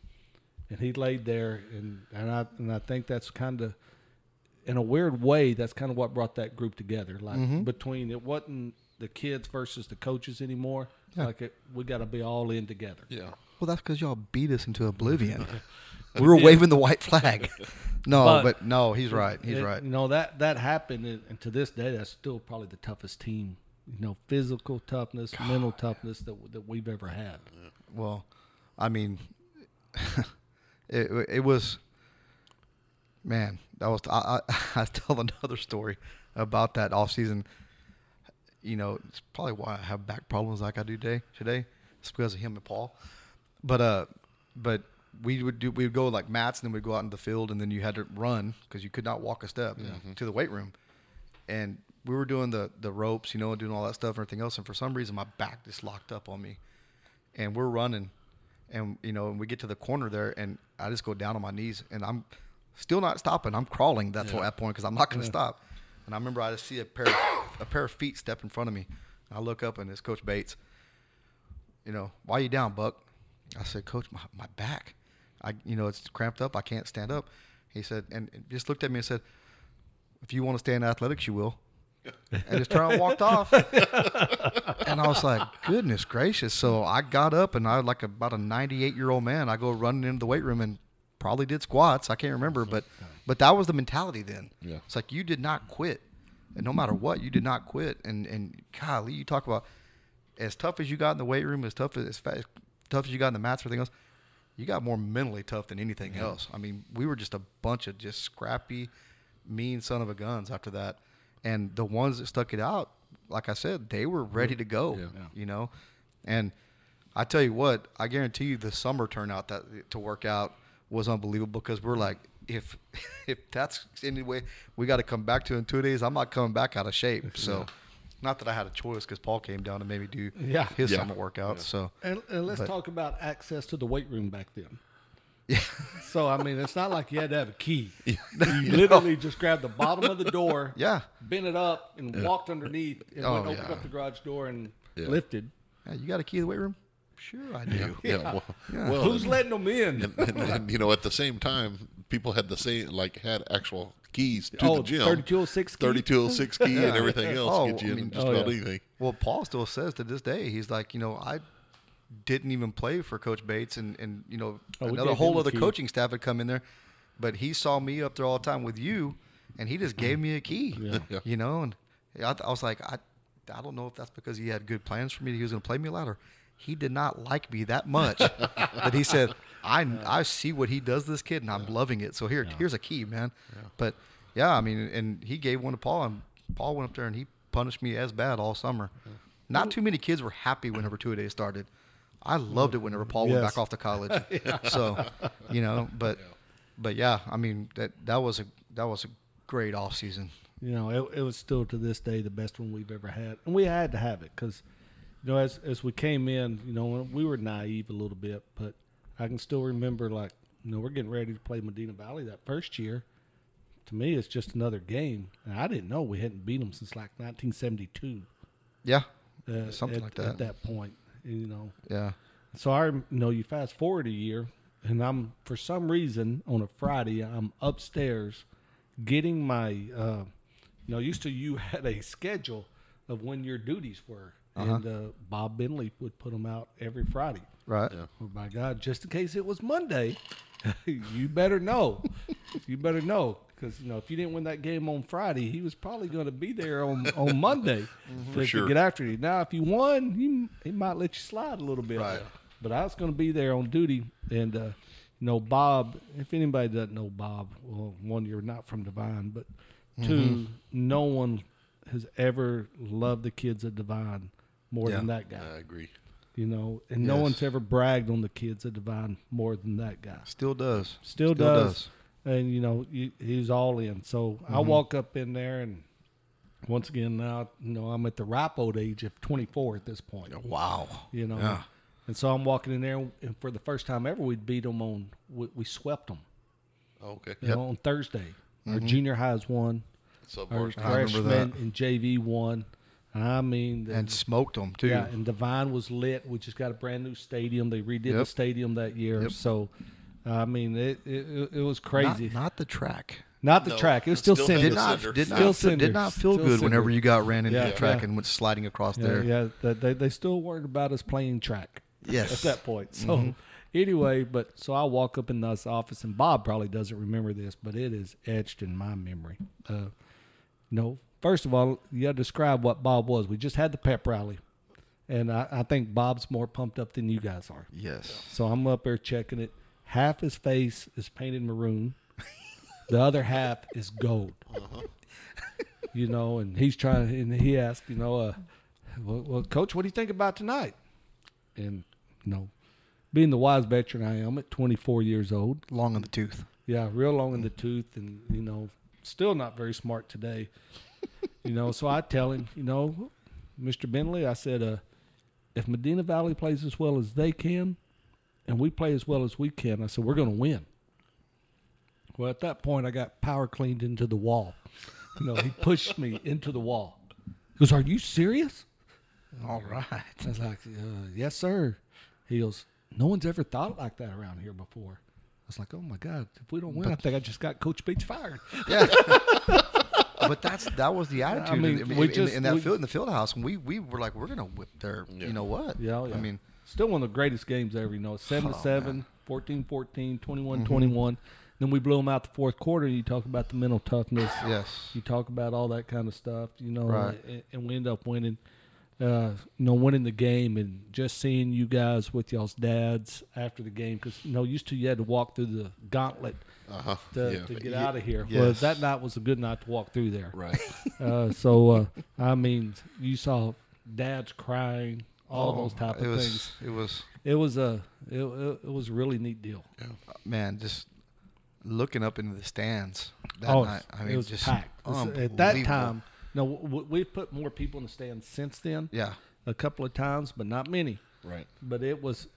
and he laid there, and and I and I think that's kind of, in a weird way, that's kind of what brought that group together. Like between it wasn't the kids versus the coaches anymore. Like it, we got to be all in together. Yeah. Well, that's because y'all beat us into oblivion. we were waving the white flag. No, But- but, no, he's right. He's It- right. You know that that happened, and, and to this day, that's still probably the toughest team. You know, physical toughness, mental toughness that that we've ever had. Well, I mean, it, it was, man, that was, I, I, I tell another story about that off season. You know, it's probably why I have back problems like I do today. Today, it's because of him and Paul. But uh, but we would do we would go like mats, and then we'd go out in the field, and then you had to run because you could not walk a step to the weight room. And we were doing the the ropes, you know, doing all that stuff and everything else. And for some reason, my back just locked up on me and we're running and you know and we get to the corner there and i just go down on my knees and i'm still not stopping i'm crawling that's Yeah. at that point because i'm not going to stop and i remember i just see a pair of, a pair of feet step in front of me i look up and it's coach bates you know why you down buck i said coach my, my back i you know it's cramped up i can't stand up he said and, and just looked at me and said if you want to stay in athletics you will and just turned and walked off and I was like, goodness gracious. So I got up and I like about a 98 year old man. I go running into the weight room and probably did squats. I can't remember, but but that was the mentality then. Yeah. It's like you did not quit, and no matter what, you did not quit. And and golly, you talk about as tough as you got in the weight room, as tough as, as fast, tough as you got in the mats, everything else. You got more mentally tough than anything else. I mean, we were just a bunch of just scrappy, mean son of a guns after that. And the ones that stuck it out, like I said, they were ready to go. Yeah. You know, and I tell you what, I guarantee you the summer turnout that to work out was unbelievable because we're like, if if that's any way we got to come back to in two days, I'm not coming back out of shape. So, not that I had a choice because Paul came down and made me do Yeah. his Yeah. summer workouts. So, And, and let's But- talk about access to the weight room back then. yeah, So I mean, it's not like you had to have a key. You literally just grabbed the bottom of the door, yeah, bent it up, and walked underneath, and Oh, went and opened yeah. up the garage door and Yeah. lifted. Yeah, You got a key to the weight room? Sure, I do. Yeah. Well, well, Who's letting them in? and, and, and, you know, at the same time, people had the same like had actual keys to oh, the gym. 3206 key? 3206 key and everything else Oh, get you I in mean- just Oh, about yeah. anything. Well, Paul still says to this day, he's like, you know, I didn't even play for Coach Bates, and and you know, Oh, another whole other coaching staff had come in there, but he saw me up there all the time with you, and he just gave me a key. Yeah. Yeah. You know, and I, I was like, I, I don't know if that's because he had good plans for me. He was going to play me louder. He did not like me that much that he said, I, I see what he does this kid, and I'm loving it. So here, here's a key, man. But yeah, I mean, and he gave one to Paul, and Paul went up there and he punished me as bad all summer. Not too many kids were happy whenever two a day started. I loved it whenever Paul went back off to college. So, you know, but but yeah, I mean that that was a that was a great off season. You know, it, it was still to this day the best one we've ever had, and we had to have it because, you know, as as we came in, you know, we were naive a little bit, but I can still remember like, you know, we're getting ready to play Medina Valley that first year. To me, it's just another game, and I didn't know we hadn't beat them since like 1972. Yeah, Uh, Something at, like that. At that point, you know, yeah. so I, you know, you fast forward a year, and I'm for some reason on a Friday, I'm upstairs getting my, uh, you know, used to you had a schedule of when your duties were, and uh, Bob Bentley would put them out every Friday. Right. Yeah. Oh my God! Just in case it was Monday, you better know. you better know because you know if you didn't win that game on Friday, he was probably going to be there on on Monday to, to sure. get after you. Now, if you won, he he might let you slide a little bit. Right. But I was going to be there on duty, and uh, you know Bob. If anybody doesn't know Bob, well, one, you're not from Devine, but 2 no one has ever loved the kids at Devine more than that guy I agree. you know, and no one's ever bragged on the kids at Devine more than that guy. Still does. Still, does. and you know, he's all in. So I mm-hmm. walk up in there, and once again, now you know I'm at the ripe old age of 24 at this point. Oh, wow. You know, Yeah. and so I'm walking in there, and for the first time ever, we'd beat them on. We, we swept them. Okay. You know, on Thursday, our mm-hmm. junior highs won, So our March- I remember freshmen and JV won. I mean, the- And smoked them too. yeah, and Devine was lit. We just got a brand new stadium. They redid the stadium that year. Yep. So, I mean, it it, it was crazy. Not, not the track. Not the No, track. It was still, still had cinder. Did not did Still not feel, cinder. did not feel Still good whenever you got ran into Yeah, the track yeah. and went sliding across Yeah, there. yeah. They they still worried about us playing track. Yes. At that point. So anyway, but so I walk up in this office, and Bob probably doesn't remember this, but it is etched in my memory. Uh, no, first of all, you got to describe what Bob was. We just had the pep rally, and I, I think Bob's more pumped up than you guys are. Yes. So I'm up there checking it. Half his face is painted maroon. The other half is gold. You know, and he's trying, and he asked, you know, uh, well, well, coach, what do you think about tonight? And, you know, being the wise veteran I am at 24 years old, Long in the tooth. yeah, real long in the tooth, and, you know, still not very smart today. You know, so I tell him, you know, Mr. Bentley, I said, uh, if Medina Valley plays as well as they can, and we play as well as we can, I said, we're going to win. Well, at that point, I got power cleaned into the wall. You know, he pushed me into the wall. He goes, Are you serious? All right. I was like, uh, Yes, sir. He goes, No one's ever thought like that around here before. I was like, Oh my God, if we don't win, I think I just got Coach Beach fired. Yeah. but that's that was the attitude. mean, in, in- we in- just- in that we- field in the field house, and we we were like, we're gonna whip their. Yeah. You know what? Yeah, yeah. I mean, Still one of the greatest games ever, you know. 7 to Oh, 7, 14 14, 21 21. Then we blew them out the fourth quarter. You talk about the mental toughness. yes. You talk about all that kind of stuff, you know, Right. and, and we end up winning, uh, you know, winning the game and just seeing you guys with y'all's dads after the game because you know used to you had to walk through the gauntlet Uh-huh. to, Yeah. to get out of here. Well, that night was a good night to walk through there. Right. Uh, so uh, I mean, you saw dads crying, all Oh, those type it of was, things. It was It was a it, it, it was a really neat deal. Yeah. man, just looking up into the stands that oh, night. I mean, it was just packed at that time. No, w- we've put more people in the stands since then, Yeah, a couple of times, but not many. Right. But it was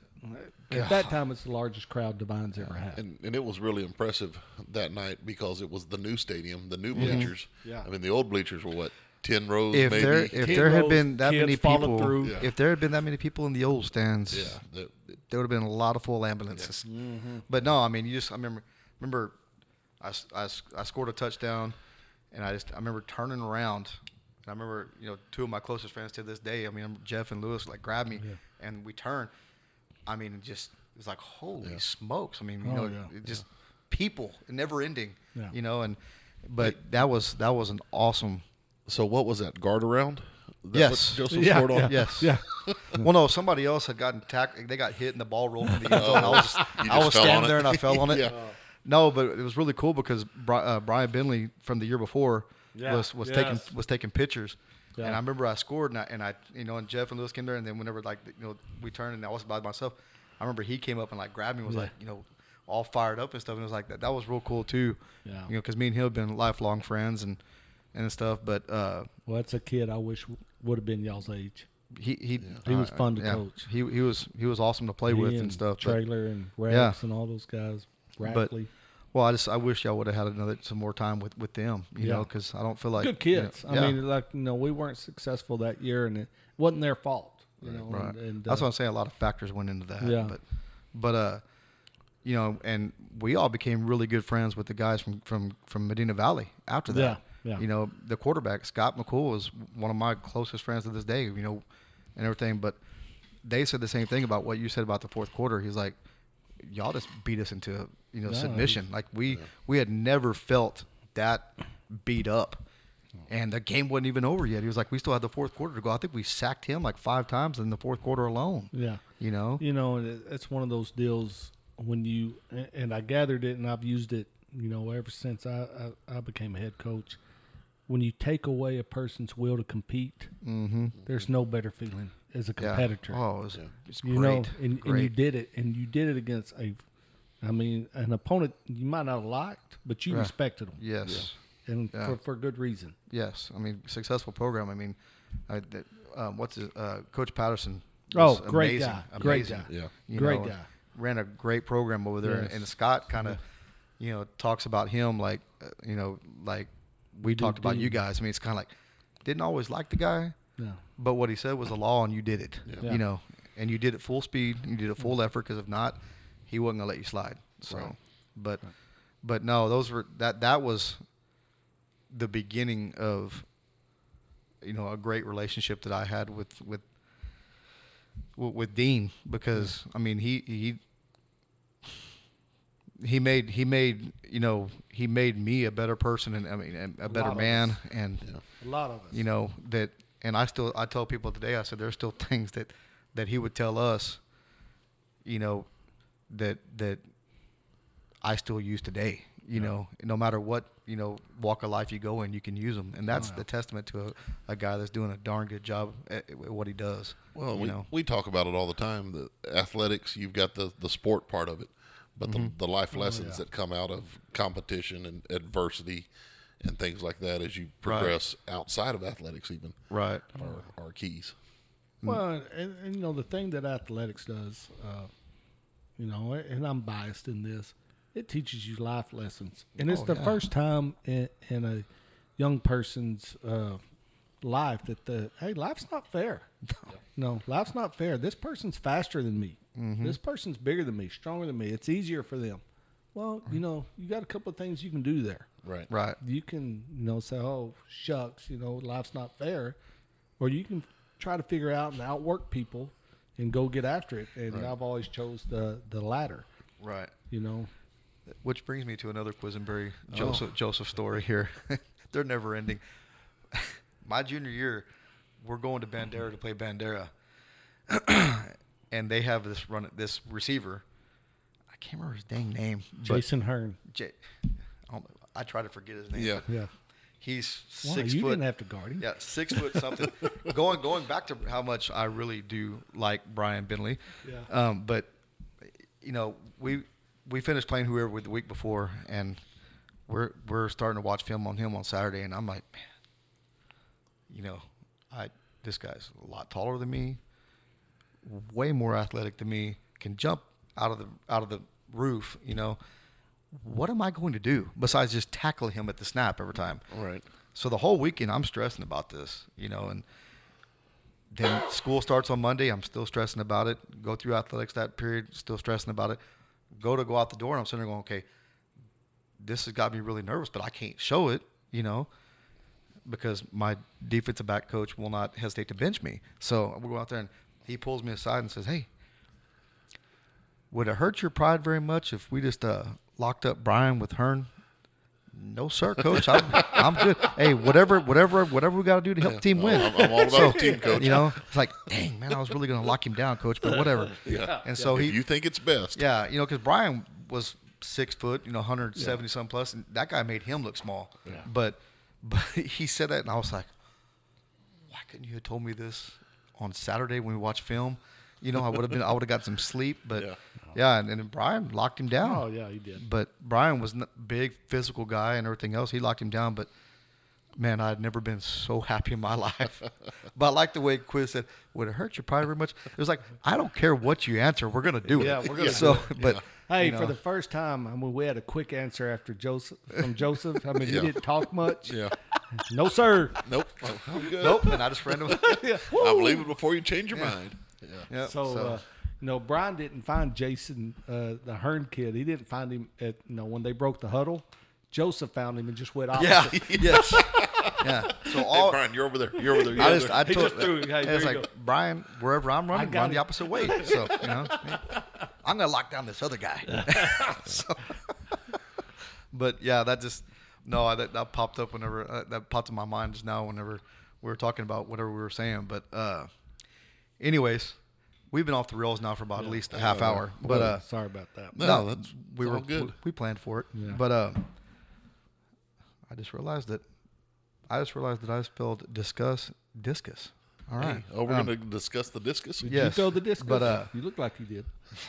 at that time it's the largest crowd Devine's ever had. And and it was really impressive that night because it was the new stadium, the new bleachers. Yeah. I mean, the old bleachers were what ten rows if maybe. there if Ten there had rows, been that many people, through. Yeah. if there had been that many people in the old stands, yeah. The, there would have been a lot of full ambulances. Mm-hmm. But no, I mean, you just I remember remember I, s- I s- I scored a touchdown, and I just I remember turning around. And I remember you know two of my closest friends to this day. I mean Jeff and Lewis like grabbed me, and we turned. I mean, it just it was like holy Yeah. smokes! I mean, you Oh, know, yeah. it just people, never ending. Yeah. You know, and but that was that was an awesome. so what was that guard around? That Yes. Joseph Yeah, scored on. yeah. Yes. Yeah. well, no, somebody else had gotten tackled. They got hit and the ball rolled from the end zone. I was, I was standing there and I fell on it. Yeah. No, but it was really cool because Bri- uh, Brian Bentley from the year before Yeah, was was yes. taking was taking pictures. Yeah. And I remember I scored and I, and I you know and Jeff and Lewis came there and then whenever like you know we turned and I was by myself, I remember he came up and like grabbed me and was Yeah. like you know all fired up and stuff and it was like that that was real cool too. Yeah. You know because me and him have been lifelong friends and and stuff. But uh, Well, that's a kid I wish would have been y'all's age. he he He was uh, fun to yeah. coach. He he was he was awesome to play He with and stuff. but- and Rex Yeah. and all those guys. But- Rackley. Well, I just I wish y'all would have had another some more time with with them, you Yeah. know, because I don't feel like good you know, kids. yeah, I mean, like you know, we weren't successful that year, and it wasn't their fault. You know, right. and, and, That's uh, what I'm saying. A lot of factors went into that. Yeah. But but uh, you know, and we all became really good friends with the guys from from from Medina Valley after that. Yeah, yeah. You know, the quarterback Scott McCool was one of my closest friends to this day. You know, and everything. But they said the same thing about what you said about the fourth quarter. He's like, y'all just beat us into you know Yeah. submission. Like we we had never felt that beat up. And the game wasn't even over yet. He was like, "We still had the fourth quarter to go." I think we sacked him like five times in the fourth quarter alone. yeah. You know, You know, it's one of those deals when you and- and I gathered it and I've used it. You know, ever since I I, I became a head coach. When you take away a person's will to compete, mm-hmm. there's no better feeling as a yeah. competitor. Oh, it was, Yeah. it's you great. know, and, and you did it, and you did it against a, I mean, an opponent you might not have liked, but you Yeah. respected them, yes, and Yeah. for, for good reason. yes. I mean, successful program. I mean, I, that, um, what's his, uh, Coach Patterson? Oh, great amazing, guy, great guy. Yeah. You Great know, guy. Ran a great program over there, and, Yes. and Scott kind of, you know, talks about him like, uh, you know, like we Do talked about Dean. you guys. I mean, it's kind of like didn't always like the guy, Yeah, but what he said was a law, and you did it. Yeah. You know, and you did it full speed. You did it full mm-hmm. effort because if not, he wasn't gonna let you slide. So, Right. but, but no, those were that that was the beginning of, you know, a great relationship that I had with with with, with Dean because I mean he he he made he made you know he made me a better person and I mean a, a better man us. and a lot of us. you know that and i still i tell people today i said there's still things that that he would tell us you know that that i still use today you know no matter what you know walk of life you go in you can use them and oh, that's yeah. the testament to a, a guy that's doing a darn good job at, at what he does Well, you we, know we talk about it all the time. The athletics, you've got the, the sport part of it, but the, mm-hmm. the life oh, lessons yeah. that come out of competition and adversity and things like that as you progress outside of athletics, even right are, are keys. Well, and, and you know the thing that athletics does, uh, you know, and I'm biased in this, it teaches you life lessons, and it's Oh, the yeah. first time in, in a young person's uh, life that the hey, life's not fair. No, life's not fair. This person's faster than me. Mm-hmm. This person's bigger than me, stronger than me. It's easier for them. Well, you know, you got a couple of things you can do there Right. right you can you know say oh shucks you know life's not fair or you can try to figure out and outwork people and go get after it and i've always chose the the latter right you know Which brings me to another Quisenberry oh. Joseph Joseph story here. They're never ending. My junior year, we're going to Bandera to play Bandera, and they have this run this receiver. I can't remember his dang name. Jason Hearn. J- I, don't know, I try to forget his name. Yeah. Yeah. He's Wow, six you foot. didn't have to guard him. Yeah, six foot something. going going back to how much I really do like Brian Bentley. Yeah. Um, but you know, we we finished playing whoever with the week before, and we're we're starting to watch film on him on Saturday, and I'm like, man, you know, I this guy's a lot taller than me, way more athletic than me, can jump out of the out of the roof, you know. What am I going to do besides just tackle him at the snap every time? Right. So the whole weekend, I'm stressing about this, you know, and then school starts on Monday. I'm still stressing about it. Go through athletics that period, still stressing about it. Go to go out the door, and I'm sitting there going, okay, this has got me really nervous, but I can't show it, you know, because my defensive back coach will not hesitate to bench me. So we go out there, and he pulls me aside and says, hey, would it hurt your pride very much if we just uh, locked up Brian with Hearn? No, sir, coach. I'm, I'm good. Hey, whatever, whatever, whatever we got to do to help the team win. I'm, I'm all about the team, coach. You know, it's like, dang, man, I was really going to lock him down, coach, but whatever. Yeah. And so if he, you think it's best. yeah, you know, because Brian was six foot, you know, 170 something plus, and that guy made him look small. Yeah. But, but he said that, and I was like, why couldn't you have told me this on Saturday when we watched film? You know, I would have been, I would have got some sleep. But Yeah. Yeah, and, and then Brian locked him down. Oh yeah, he did. But Brian was a big physical guy and everything else. He locked him down, but man, I'd never been so happy in my life. but I like the way Quiz said, "Would it hurt your pride very much?" It was like, I don't care what you answer, we're gonna do it. Yeah, we're gonna so, do but Hey, you know, for the first time, I mean, we had a quick answer after Joseph from Joseph. I mean, Yeah. he didn't talk much. Yeah. No, sir. Nope. I'm good. nope, and I just ran him. yeah. I believe it before you change your mind. Yeah. Yep, So, uh, you know, Brian didn't find Jason, uh, the Hearn kid. He didn't find him at, you know, when they broke the huddle. Joseph found him and just went opposite. yeah, yes, yeah. So Hey, all Brian, you're over there. You're over there. You're I over just there. I told just threw it. Hey, it's like go. Brian, wherever I'm running, got run the opposite way. So you know, I'm gonna lock down this other guy. so, but yeah, that just no, I, that, that popped up whenever uh, that popped in my mind just now whenever we were talking about whatever we were saying. But uh, anyways, we've been off the rails now for about at least a half hour. But uh, sorry about that. No, that's we were good. We, we planned for it. Yeah. But uh, I just realized that I just realized that I spelled discuss discus. All right. Hey, oh, we're Um, going to discuss the discus. Did yes, you throw the disc? but, uh, you look like you did.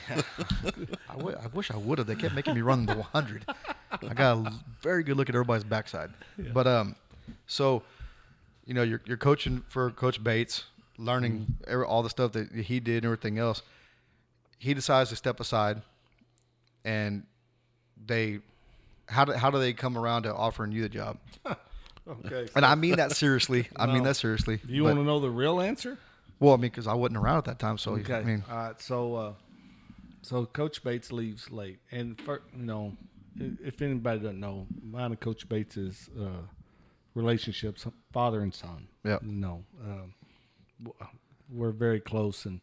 I, w- I wish I would have. They kept making me run the 100. I got a very good look at everybody's backside. But um, so you know, you're you're coaching for Coach Bates, learning every, all the stuff that he did and everything else. He decides to step aside, and they how do how do they come around to offering you the job? Okay. And I mean that seriously. I mean that seriously. Do you want to know the real answer? Well, I mean, because I wasn't around at that time, so Okay. I mean, All right. So, uh, so Coach Bates leaves late, and for, you know, if anybody doesn't know, mine and Coach Bates is uh, relationships, father and son. You know, um, we're very close, and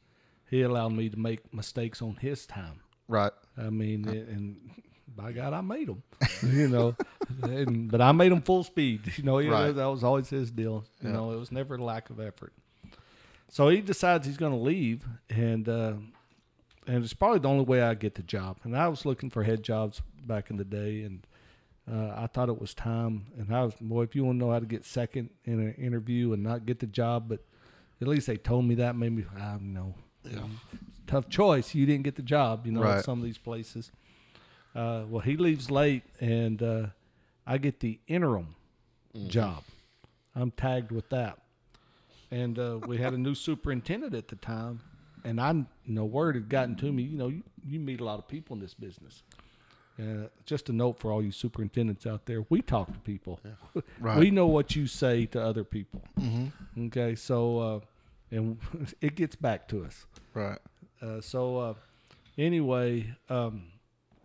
he allowed me to make mistakes on his time. right. I mean, and by God, I made them. you know, and, but I made them full speed. You know, Right. that was always his deal. You Yeah. know, it was never a lack of effort. So he decides he's going to leave, and uh, and it's probably the only way I get the job. And I was looking for head jobs back in the day, and uh, I thought it was time. And I was, boy, if you want to know how to get second in an interview and not get the job, but at least they told me that, maybe I don't know. Tough choice. You didn't get the job, you know, Right. at some of these places. Uh, well, he leaves late, and uh, I get the interim job. I'm tagged with that. And uh, we had a new superintendent at the time, and I, you know, word had gotten to me. You know, you, you meet a lot of people in this business. Uh, just a note for all you superintendents out there: we talk to people. Right. We know what you say to other people. Mm-hmm. Okay, so uh, and it gets back to us. Right. Uh, so uh, anyway, um,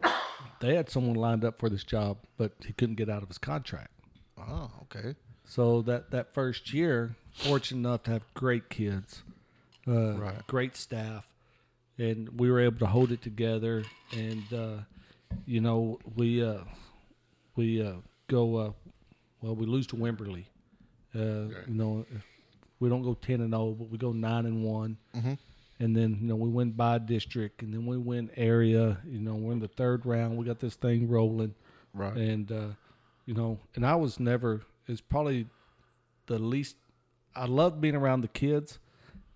they had someone lined up for this job, but he couldn't get out of his contract. Oh, okay. So that that first year, fortunate enough to have great kids, uh, Right. great staff, and we were able to hold it together. And uh, you know, we uh, we uh, go uh, well. We lose to Wimberley. Uh, You know, we don't go ten and zero, but we go nine and one. and then you know we went by district, and then we went area. You know, we're in the third round. We got this thing rolling, Right. and uh, you know, and I was never. It's probably the least. I love being around the kids,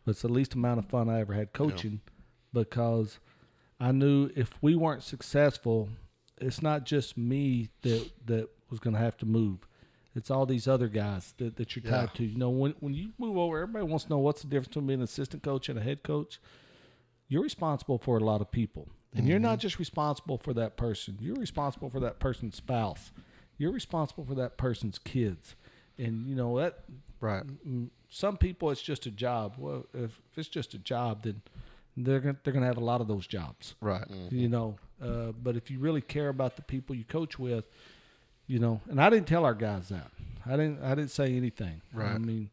but it's the least amount of fun I ever had coaching, because I knew if we weren't successful, it's not just me that that was going to have to move. It's all these other guys that, that you're tied Yeah. to. You know, when when you move over, everybody wants to know what's the difference between being an assistant coach and a head coach. You're responsible for a lot of people, and you're not just responsible for that person. You're responsible for that person's spouse. You're responsible for that person's kids, and you know that Right. mm, some people it's just a job. Well, if it's just a job, then they're gonna, they're going to have a lot of those jobs Right. you know. Uh, but if you really care about the people you coach with, you know, and I didn't tell our guys that. I didn't. I didn't say anything. Right. I mean,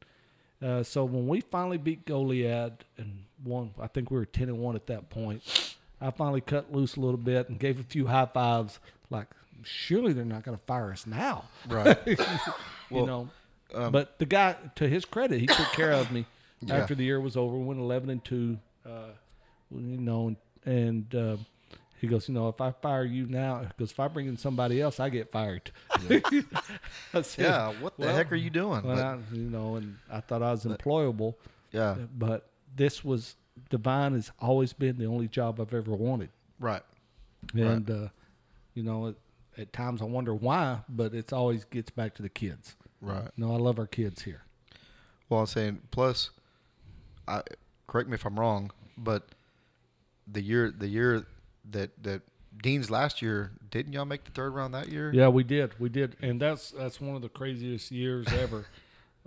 uh, so when we finally beat Goliad and won, I think we were ten and one at that point. I finally cut loose a little bit and gave a few high fives. Like, surely they're not going to fire us now, Right. you Well, know. um, but the guy, to his credit, he took care of me Yeah. after the year was over. We went eleven and two, uh, you know, and uh, he goes, you know, if I fire you now, because if I bring in somebody else, I get fired. I said, yeah. What the well, heck are you doing? well, But- I, you know, and I thought I was employable, yeah. but this was Devine has always been the only job I've ever wanted, Right. and uh, you know, at, at times I wonder why, but it's always gets back to the kids. Right. No, I love our kids here. Well, I'm saying plus, I correct me if I'm wrong, but the year the year that that Dean's last year didn't y'all make the third round that year? Yeah, we did. We did, and that's that's one of the craziest years ever.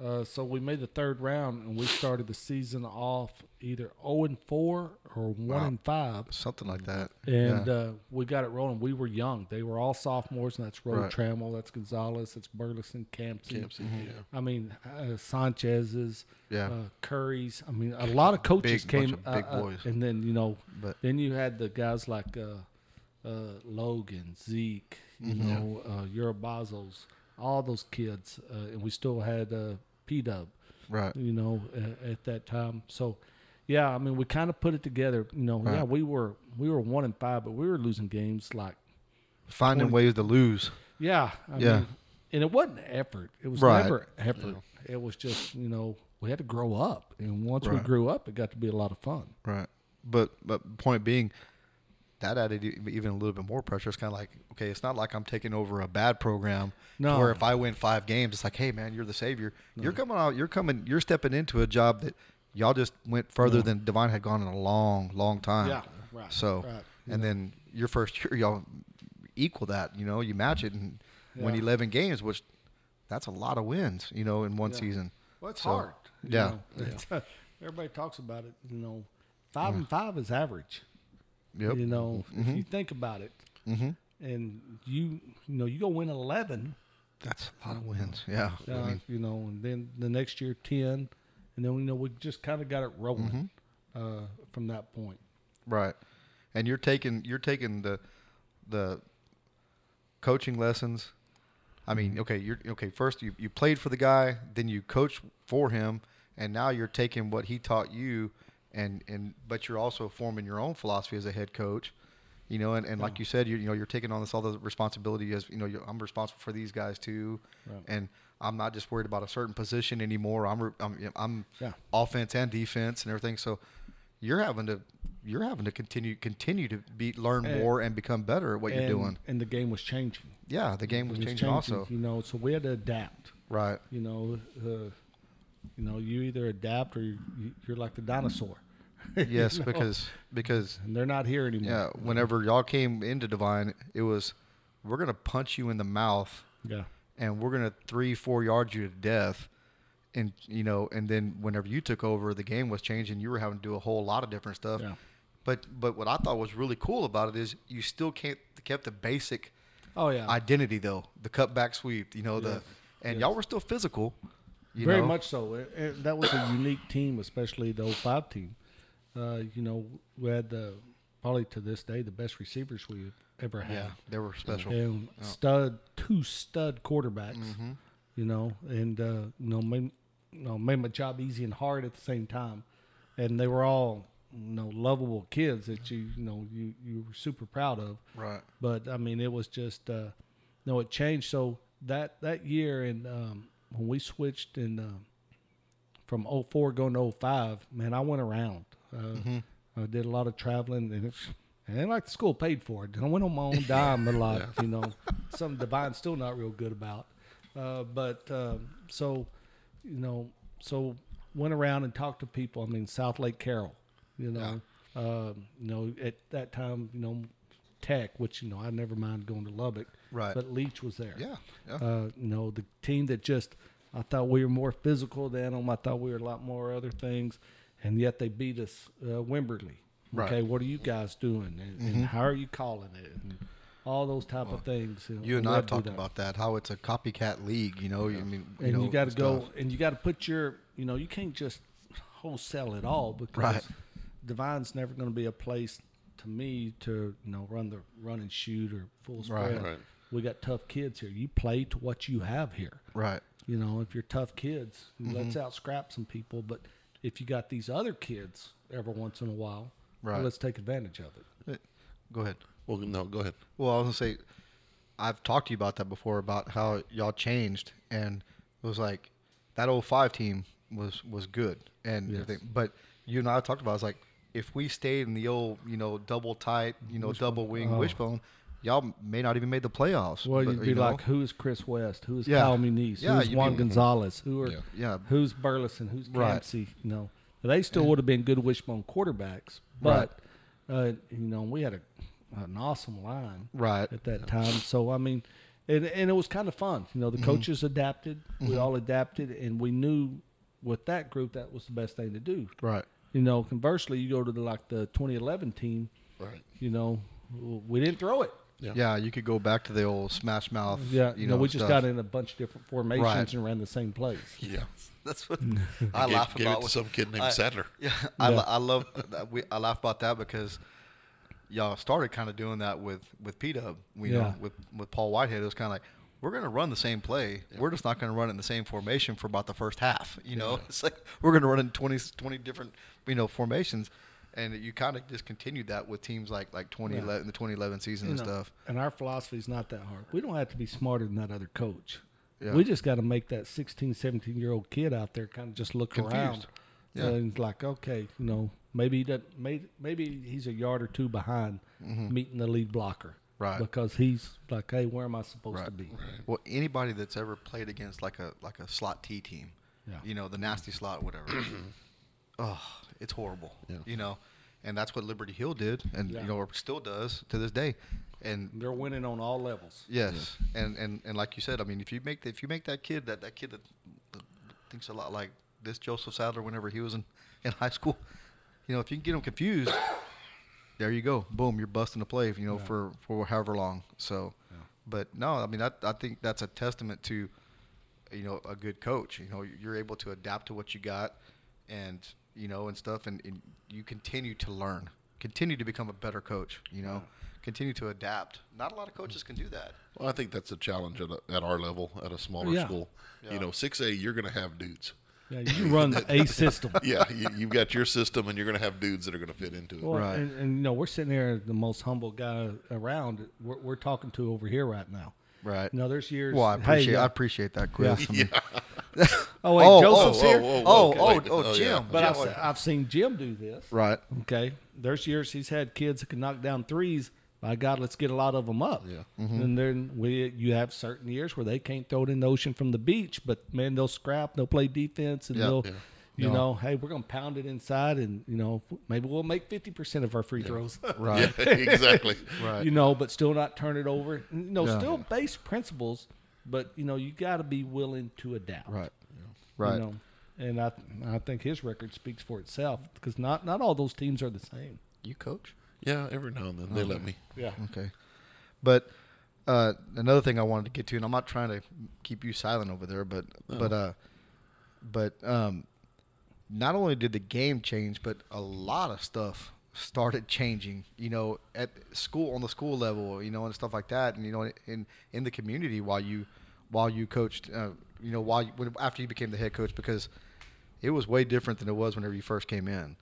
Uh, so we made the third round, and we started the season off either zero and four or one Wow. and five, something like that. and yeah. uh, we got it rolling. We were young; they were all sophomores, and that's Road Right. Trammell, that's Gonzalez, that's Burleson, Campson. Campson, yeah. I mean, uh, Sanchez's, Yeah. uh, Curry's. I mean, a lot of coaches Big bunch came, of big uh, uh, boys. and then you know, But- then you had the guys like uh, uh, Logan, Zeke, you Mm-hmm. know, uh, Eurobazos, all those kids, uh, and we still had uh, P Dub, right. you know, uh, at that time. So, yeah, I mean, we kind of put it together. You know, yeah, we were we were one and five, but we were losing games like, Finding 20 ways to lose. yeah, I Yeah. mean, and it wasn't effort. It was Right. never effort. It was just you know we had to grow up, and once we grew up, it got to be a lot of fun. Right. But but point being, that added even a little bit more pressure. It's kind of like okay, it's not like I'm taking over a bad program. No. where if I win five games, it's like, hey man, you're the savior. You're coming out. You're coming. You're stepping into a job that y'all just went further No. than Devine had gone in a long, long time. Yeah, right, So right. and then your first year, y'all equal that. You know, you match it and win Yeah. 11 games, which that's a lot of wins. You know, in one Yeah. season. Well, it's So, hard. you yeah. know. It's- everybody talks about it. You know, five mm. and five is average. Yep. You know, Mhm. if you think about it, Mm-hmm. and you you know you go win eleven, That's a lot of wins. Yeah. uh, I mean, you know, and then the next year ten, and then you know we just kind of got it rolling Mm-hmm. uh, from that point. Right. And you're taking you're taking the the coaching lessons. I mean, okay, you're okay, first you, you played for the guy, then you coached for him, and now you're taking what he taught you and and but you're also forming your own philosophy as a head coach. You know, and, and like you said, you you know, you're taking on this all the responsibility as you know, you're, I'm responsible for these guys too, Right. and I'm not just worried about a certain position anymore. I'm I'm, I'm Yeah. offense and defense and everything. So you're having to you're having to continue continue to be learn And- more and become better at what you're doing. and the game was changing. Yeah, the game was, It changing, also. You know, so we had to adapt. Right. You know, uh, you know, you either adapt or you, you're like the dinosaur. Yes, You know? because because and they're not here anymore. yeah, whenever y'all came into Devine, it was we're gonna punch you in the mouth Yeah. and we're gonna three four yard you to death. And you know, and then whenever you took over, the game was changing. You were having to do a whole lot of different stuff. Yeah. But but what I thought was really cool about it is you still can't kept the basic Oh yeah. identity though, the cutback sweep. You know Yes. the and Yes. y'all were still physical. You Very know? much so. It- it- that was a unique team, especially the 05 team. Uh, you know, we had the, probably to this day the best receivers we've ever had. Yeah, they were special. And stud, two stud quarterbacks. Mm-hmm. You know, and uh, you know, made, you know, made my job easy and hard at the same time. And they were all, you know lovable kids that you you know you you were super proud of. Right. But I mean, it was just uh, no, it changed. So that that year and um, when we switched in uh, from 04 going to 05, man, I went around. Uh, I did a lot of traveling and. It's, and like the school paid for it. I went on my own dime a lot, you know. Something Devine's still not real good about. Uh, but um, so, you know, so went around and talked to people. I mean, Southlake Carroll, you know, um, you know, at that time, you know, Tech, which you know, I never mind going to Lubbock, Right. But Leach was there. Yeah. Yeah. Uh, you know, the team that just I thought we were more physical than them. I thought we were a lot more other things, and yet they beat us uh, Wimberley. Right. Okay, what are you guys doing, and, and how are you calling it, and all those type of things. know, you and I have talked that. about that. How it's a copycat league. You know. I mean. You and know, you got to go and you got to put your you know you can't just wholesale it all because Right. Devine's never going to be a place to me to you know run the run and shoot or full spread right. we got tough kids here you play to what you have here Right. you know if you're tough kids Mm-hmm. let's out scrap some people but if you got these other kids every once in a while well, Right. let's take advantage of it Go ahead. Well, no, go ahead. Well, I was gonna say, I've talked to you about that before about how y'all changed, and it was like that old 05 team was was good, and Yes. everything. But you and I talked about, it, I was like, if we stayed in the old, you know, double tight, you know, double wing Oh. wishbone, y'all may not even made the playoffs. well but, you'd be you know? like who is chris west who is Yeah. kyle muniz Yeah, who's juan be- gonzalez who are Yeah. yeah, who's Burleson, who's Right. Campsey, you know. They still would have been good wishbone quarterbacks, but uh, you know we had a, an awesome line right, at that time. So I mean, and and it was kind of fun. You know, Mm-hmm. the coaches adapted, we all adapted, and we knew with that group that was the best thing to do. right, You know, conversely, you go to the like the 2011 team. Right. You know, we didn't throw it. Yeah. yeah. You could go back to the old smash mouth. Yeah, you you know, know, we just stuff. got in a bunch of different formations Right. and ran the same plays. Yeah. That's what I Gave- laugh gave about. it to with- some kid named I- Sadler. Yeah, I, Yeah. lo- I love that. We, I laugh about that because y'all started kind of doing that with with P Dub. We Yeah. know with with Paul Whitehead, it was kind of like we're going to run the same play. We're just not going to run it in the same formation for about the first half. You know, it's like we're going to run in 20, 20 different you know formations, and you kind of just continued that with teams like like twenty eleven the twenty eleven season You and know, stuff. And our philosophy is not that hard. We don't have to be smarter than that other coach. Yeah. We just got to make that 16, 17 year old kid out there kind of just look Confused. around. Yeah. And like, okay, you know, maybe he doesn't, maybe, maybe he's a yard or two behind meeting the lead blocker. Mm-hmm. Right. Because he's like, hey, where am I supposed to Right. be? Well, anybody that's ever played against like a like a slot T team, Yeah. you know, the nasty slot, whatever. oh, it's horrible. Yeah. You know, and that's what Liberty Hill did, and Yeah. you know, or still does to this day. And They're winning on all levels. yes, and, and and like you said, I mean, if you make if you make that kid that that kid that, that thinks a lot like this Joseph Sadler whenever he was in in high school, you know, if you can get him confused. There you go. Boom, you're busting a play, you know, Yeah. for, for however long. So, but no, I mean, that, I think that's a testament to, you know, a good coach. You know, you're able to adapt to what you got, and you know, and stuff, and, and you continue to learn, continue to become a better coach. You know, continue to adapt. Not a lot of coaches can do that. Well, I think that's a challenge at, a, at our level, at a smaller Yeah. school. Yeah. You know, 6A, you're going to have dudes. Yeah, you run a system. Yeah, you, you've got your system, and you're going to have dudes that are going to fit into it. Well, Right. and, and you know, we're sitting there, the most humble guy around. We're, we're talking to over here right now. Right. You know, there's years. Well, I appreciate uh, I appreciate that, Chris. I mean, Oh wait, oh, oh, Joseph's oh, here. oh, oh, okay, oh, wait. Oh, oh, Oh, Jim. yeah. But Jim, I've, I've seen Jim do this. right. Okay. There's years he's had kids that can knock down threes. By God, let's get a lot of them up. Yeah. And mm-hmm. then we, you have certain years where they can't throw it in the ocean from the beach, but man, they'll scrap, they'll play defense, and Yeah. they'll, Yeah. you know, hey, we're gonna pound it inside, and you know, maybe we'll make fifty percent of our free throws. Right. Yeah, exactly. Right. you know, but still not turn it over. You know, Yeah. still base principles, but you know, you got to be willing to adapt. Right. You Right. know. And I, I think his record speaks for itself because not not all those teams are the same. You coach? Yeah, every now and then they let me. Yeah. Okay. But uh, another thing I wanted to get to, and I'm not trying to keep you silent over there, but but uh, but um, not only did the game change, but a lot of stuff started changing. You know, at school on the school level, you know, and stuff like that, and you know, in in the community while you while you coached, uh, you know, while you, when, after you became the head coach, because it was way different than it was whenever you first came in.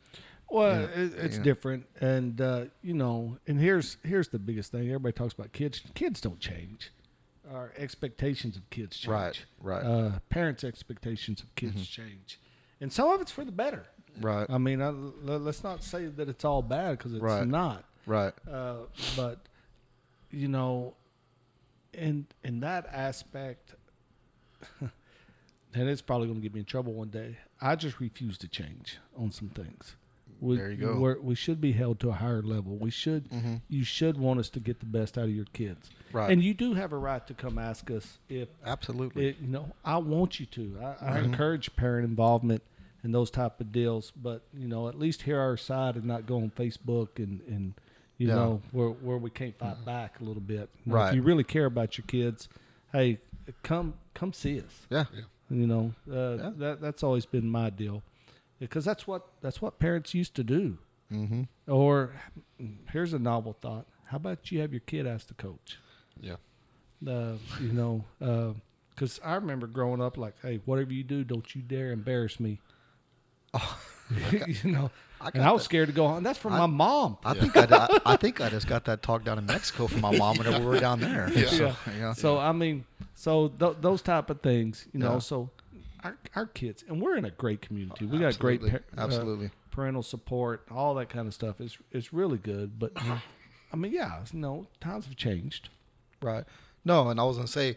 Well, Yeah. it, it's Yeah. different, and uh, you know, and here's here's the biggest thing. Everybody talks about kids. Kids don't change. Our expectations of kids change. Right, right. Uh, parents' expectations of kids change, and some of it's for the better. Right. I mean, I, let's not say that it's all bad because it's Right. not. Right. Uh, but you know, in in that aspect, and it's probably going to get me in trouble one day. I just refuse to change on some things. We, There you go. We're, we should be held to a higher level. We should. Mhm. You should want us to get the best out of your kids. Right. And you do have a right to come ask us if Absolutely. you know, I want you to. I, I Mm-hmm. encourage parent involvement in those type of deals, but you know, at least hear our side and not go on Facebook and and you Yeah. Know where where we can't fight back a little bit. You know, Right. If you really care about your kids, hey, come come see us. yeah. You know, uh, Yeah. that that's always been my deal, because that's what that's what parents used to do. Mm-hmm. Or here's a novel thought: How about you have your kid ask the coach? Yeah. uh, you know, because I remember growing up like, hey, whatever you do, don't you dare embarrass me. you know, I and I was that. scared to go on. That's from I- my mom. I think I, I, think I just got that talk down in Mexico from my mom whenever we were down there. Yeah. So, Yeah. So I mean, so th- those type of things, you know. So our our kids, and we're in a great community. We got great, Absolutely. uh, parental support, all that kind of stuff. is is really good. But I mean, yeah, you know, times have changed. Right. No, and I was gonna say,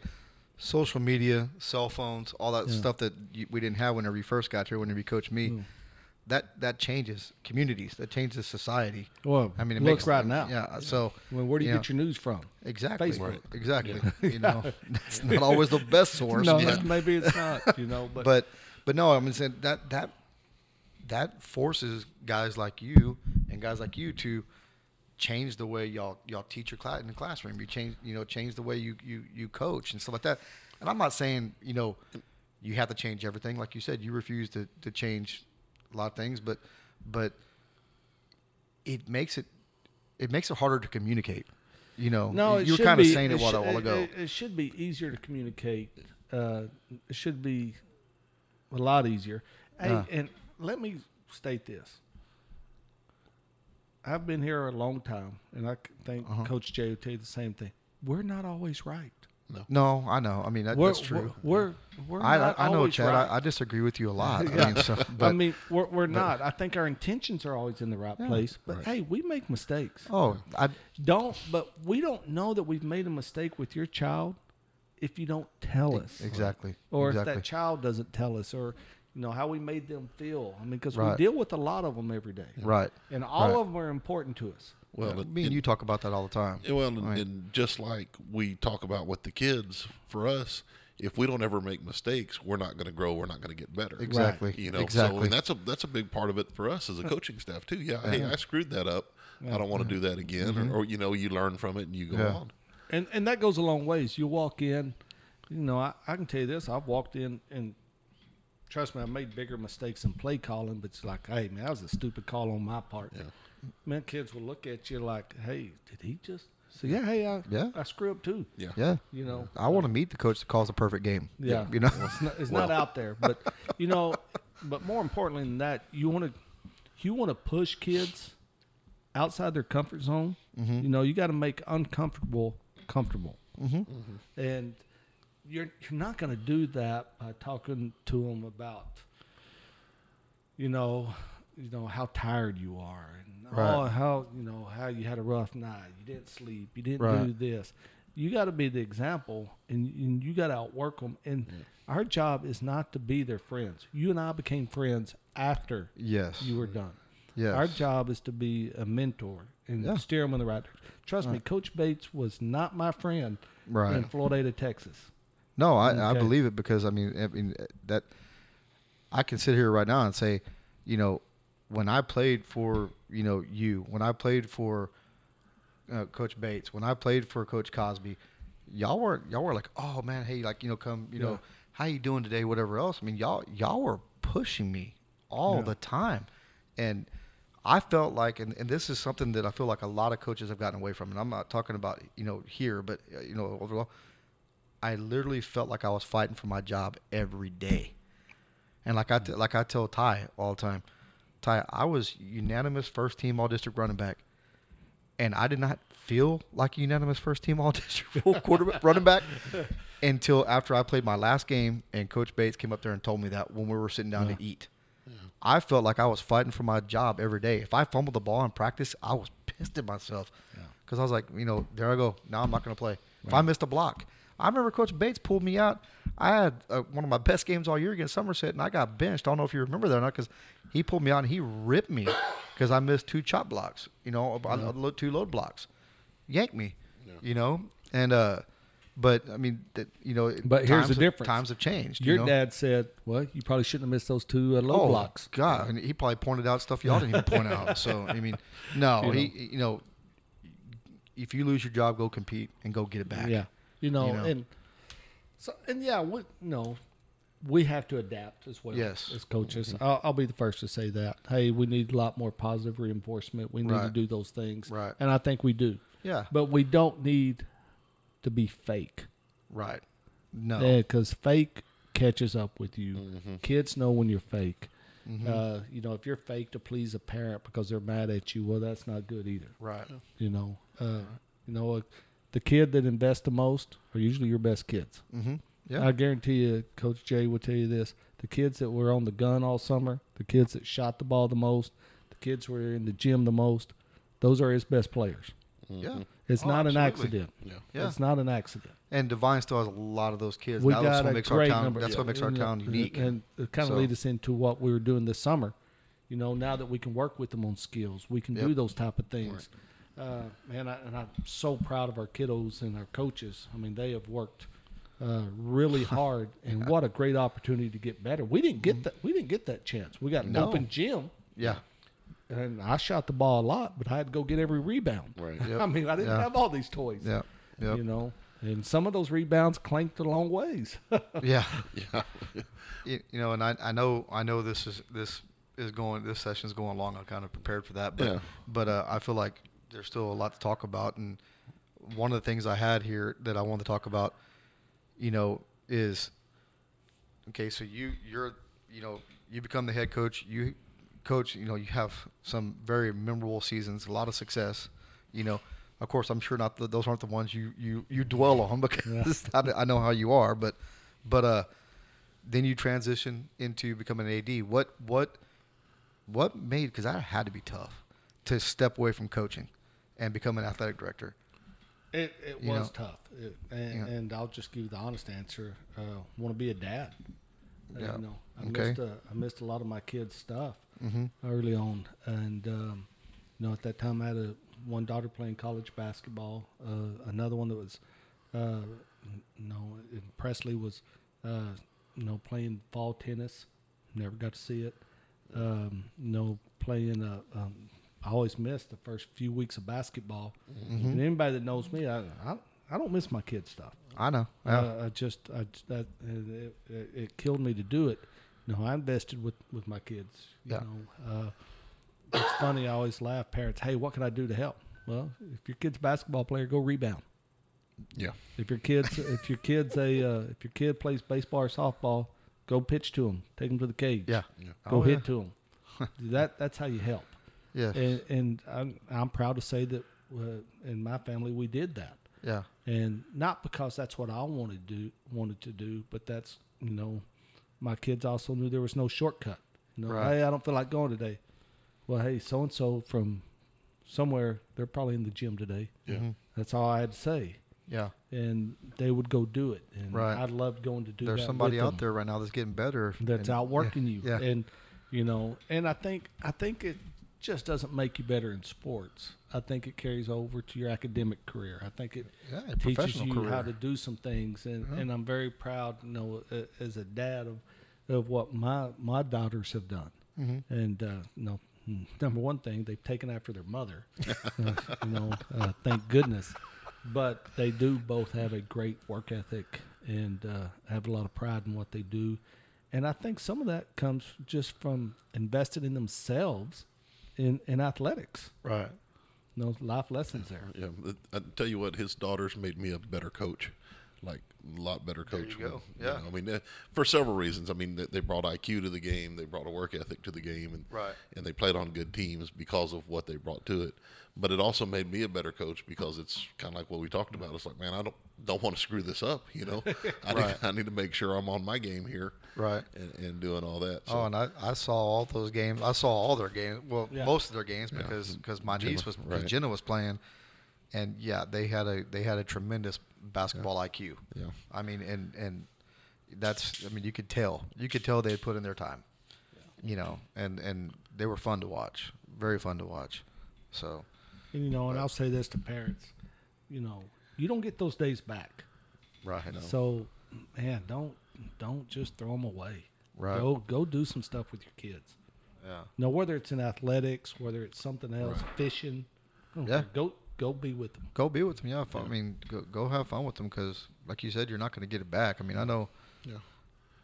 social media, cell phones, all that Yeah. stuff that you, we didn't have whenever you first got here, whenever you coached me. Mm. That that changes communities. That changes society. Well, I mean, it look makes right now. Yeah. Uh, so Well, where do you Yeah. get your news from? exactly. Facebook. Right. Exactly. You know, it's not always the best source. no, but, maybe it's not. You know, but, but but no, I'm saying that that that forces guys like you and guys like you to change the way y'all y'all teach your class in the classroom. You change you know change the way you you you coach and stuff like that. And I'm not saying you know you have to change everything. Like you said, you refuse to to change a lot of things, but but it makes it it makes it harder to communicate. You know, No, you were kind of saying it, a while, should- a while ago. It, it should be easier to communicate. Uh, it should be a lot easier. Hey, Yeah. and let me state this. I've been here a long time, and I think Uh-huh. Coach Jay would tell you the same thing. We're not always right. No, I know. I mean, that, we're, that's true. We're we're, we're I, not I know, Chad. right. I, I disagree with you a lot. Yeah. I mean, so, but, I mean, we're, we're not. I think our intentions are always in the right Yeah. place, but Right. hey, we make mistakes. oh, I, Don't, but we don't know that we've made a mistake with your child if you don't tell us, exactly. or exactly. if that child doesn't tell us, or you know how we made them feel. I mean, because Right. we deal with a lot of them every day, right. and all Right. of them are important to us. Well, it- Me and it- you talk about that all the time. Yeah, Well, and, Right. and just like we talk about with the kids, for us, if we don't ever make mistakes, we're not going to grow. We're not going to get better. Exactly. You know, exactly. so and that's a that's a big part of it for us as a coaching staff too. Yeah, hey, I screwed that up. I don't want to do that again. Or, mm-hmm. or you know, you learn from it and you go Yeah. on. And and that goes a long ways. You walk in, you know, I, I can tell you this. I've walked in and trust me, I made bigger mistakes in play calling, but it's like, hey man, that was a stupid call on my part. Yeah. Man, kids will look at you like, hey, did he just say, yeah, hey, I, Yeah. I screw up too. Yeah. yeah. You know, I want to meet the coach that calls a perfect game. Yeah. You know. it's not, it's not out there, but you know, but more importantly than that, you want to you want to push kids outside their comfort zone. Mm-hmm. You know, you got to make uncomfortable comfortable, Mm-hmm. and you're you're not going to do that by talking to them about, you know, you know how tired you are and oh how you know how you had a rough night, you didn't sleep, you didn't do this. You got to be the example, and, and you got to outwork them. And our job is not to be their friends. You and I became friends after Yes. you were done. Yes. Our job is to be a mentor and Yeah. steer them in the right direction. Trust me, Coach Bates was not my friend Right. in Floydada, Texas. No, I, I believe it because I mean, I mean that I can sit here right now and say, you know, when I played for you know you, when I played for uh, Coach Bates, when I played for Coach Cosby, y'all were y'all were like, oh man, hey, like you know, come, you Yeah. know, how you doing today, whatever else. I mean, y'all y'all were pushing me all Yeah. the time, and I felt like, and, and this is something that I feel like a lot of coaches have gotten away from, and I'm not talking about you know here, but uh, you know overall. I literally felt like I was fighting for my job every day. And like I t- mm. like I tell Ty all the time, Ty, I was unanimous first team all district running back, and I did not feel like a unanimous first team all district quarterback running back until after I played my last game and Coach Bates came up there and told me that when we were sitting down Yeah. to eat. I felt like I was fighting for my job every day. If I fumbled the ball in practice, I was pissed at myself because I was like, you know, there I go. Now I'm not going to play. If I missed a block, I remember Coach Bates pulled me out. I had uh, one of my best games all year against Somerset, and I got benched. I don't know if you remember that or not, because he pulled me out and he ripped me because I missed two chop blocks. You know, I- I two load blocks, yanked me. You know, and uh, but I mean, that you know, But here's the have- difference. Times have changed. Your you know? dad said, "Well, you probably shouldn't have missed those two uh, low oh, blocks." God, and he probably pointed out stuff y'all didn't even point out. So I mean, no, You he, you know, if you lose your job, go compete and go get it back. Yeah, you know, You know? and so and yeah, we you know we have to adapt as well. Yes. as coaches, I'll, I'll be the first to say that. Hey, we need a lot more positive reinforcement. We need to do those things, Right. And I think we do, yeah, but we don't need to be fake. right. No, because fake catches up with you. Mm-hmm. Kids know when you're fake. Uh, you know, if you're fake to please a parent because they're mad at you, well, that's not good either. right. You know, uh, you know, uh, the kid that invests the most are usually your best kids. Mm-hmm. Yeah, I guarantee you, Coach Jay will tell you this: the kids that were on the gun all summer, the kids that shot the ball the most, the kids who were in the gym the most, those are his best players. yeah, It's Oh, not an accident. Yeah. yeah. It's not an accident. And Devine still has a lot of those kids. We Now got that's what a makes our great town. number. That's what makes our You town unique. And it kind of So- lead us into what we were doing this summer. You know, now that we can work with them on skills, we can do those type of things. Uh, man, I, and I'm so proud of our kiddos and our coaches. I mean, they have worked uh, really hard, and what a great opportunity to get better. We didn't get that. We didn't get that chance. We got an No. open gym, yeah, and I shot the ball a lot, but I had to go get every rebound. Right. Yep. I mean, I didn't Yeah. have all these toys. yeah, yeah, You know, and some of those rebounds clanked a long ways. yeah. Yeah. you, you know, and I, I know I know this is this is going this session is going long. I'm kind of prepared for that, but Yeah. but uh, I feel like there's still a lot to talk about. And one of the things I had here that I wanted to talk about, you know, is okay. So you you're you know you become the head coach. You coach. You know you have some very memorable seasons, a lot of success. You know. Of course, I'm sure not. The, those aren't the ones you, you, you dwell on because I, I know how you are. But, but uh, then you transition into becoming an AD. What what what made because that had to be tough to step away from coaching and become an athletic director. It, it You was know? tough, It- and, Yeah. and I'll just give you the honest answer. Uh, Want to be a dad? Uh, Yeah. You know, I Okay. missed uh, I missed a lot of my kids' stuff Mm-hmm. early on, and um, you know, at that time I had a one daughter playing college basketball, uh, another one that was, uh, you know, in Presley was, uh, you know, playing fall tennis. Never got to see it. Um, you know, playing. Uh, um, I always miss the first few weeks of basketball. Mm-hmm. And anybody that knows me, I, I I don't miss my kids' stuff. I know. Yeah. Uh, I just I that it, it, it killed me to do it. No, I invested with with my kids. You Yeah. know, uh, it's funny. I always laugh. Parents, hey, what can I do to help? Well, if your kid's a basketball player, go rebound. Yeah. If your kids if your kid's a uh, if your kid plays baseball or softball, go pitch to them. Take them to the cage. yeah. Go Oh, hit yeah. to them. that that's how you help. Yeah. And, and I'm, I'm proud to say that uh, in my family we did that yeah. and not because that's what I wanted to do, wanted to do, but that's you know, my kids also knew there was no shortcut. You know, Right. hey, I don't feel like going today. Well, hey, so and so from somewhere, they're probably in the gym today. Yeah. Mhm. That's all I had to say, Yeah. and they would go do it. And Right. I loved going to do that. There's somebody with out them there right now that's getting better. that's and- outworking you, Yeah. and you know, and I think I think it just doesn't make you better in sports. I think it carries over to your academic career. I think it Yeah. teaches you career. how to do some things, and, Yeah. and I'm very proud, you know, as a dad of of what my my daughters have done. Mhm. And uh, you know, number one thing they've taken after their mother, uh, you know, uh, thank goodness. But they do both have a great work ethic and uh, have a lot of pride in what they do. And I think some of that comes just from invested in themselves in, in athletics. Right. You know, life lessons there. Yeah, I tell you what, his daughters made me a better coach. Like a lot better coach. you go. when- Yeah. know, I mean, uh, for several reasons. I mean, they, they brought IQ to the game, they brought a work ethic to the game, and Right. and they played on good teams because of what they brought to it. But it also made me a better coach because it's kind of like what we talked about. It's like, man, I don't don't want to screw this up. You know, I Right. need I need to make sure I'm on my game here, Right. and, and doing all that. So, Oh, and I, I saw all those games. I saw all their games. Well, Yeah. most of their games because because my Jenna, niece was right. Jenna was playing, and yeah, they had a they had a tremendous basketball IQ. Yeah. I mean, and and that's I mean you could tell you could tell they had put in their time. You know, and and they were fun to watch, very fun to watch. So And you know, and I'll say this to parents, you know, you don't get those days back. right, So, man, don't don't just throw them away. Right. Go go do some stuff with your kids. yeah, Now, whether it's in athletics, whether it's something else, fishing, Yeah. go go be with them. go be with them. Yeah, fun, I mean, go, go have fun with them because, like you said, you're not going to get it back. I mean, I know. Yeah.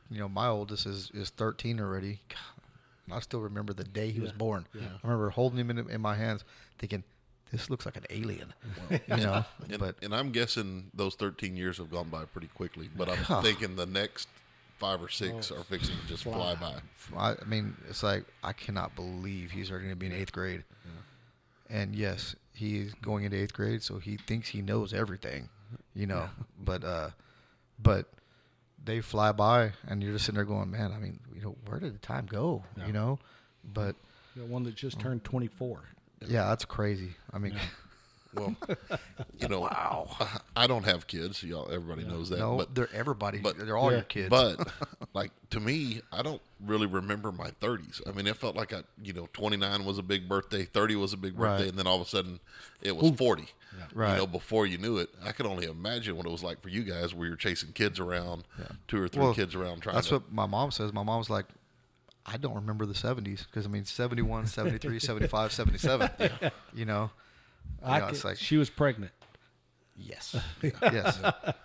You know, my oldest is is 13 already. God, I still remember the day he was born. Yeah. I remember holding him in, in my hands, thinking, "This looks like an alien." you know, and, but and I'm guessing those 13 years have gone by pretty quickly. But I'm God. thinking the next five or six Oh, are fixing to just fly. fly by. I, I mean, it's like I cannot believe he's already going to be in eighth grade. And yes, he's going into eighth grade, so he thinks he knows everything, you know. But uh, but they fly by, and you're just sitting there going, man. I mean, you know, where did the time go? Yeah. You know. But The one that just turned 24. yeah, that's crazy. I mean, Well, you know, wow. I don't have kids. Y'all, everybody knows that. no, but they're everybody. but- they're all Yeah. your kids. But like to me, I don't really remember my 30s. I mean, it felt like I, you know, 29 was a big birthday, 30 was a big birthday, Right. and then all of a sudden it was 40. Right. You know, before you knew it, I could only imagine what it was like for you guys, where you're chasing kids around, two or three Well, kids around trying. That's to, what my mom says. My mom's like, I don't remember the 70s because I mean 71, 73, 75, 77. You know. I know, it's like- she was pregnant. Yes. yes.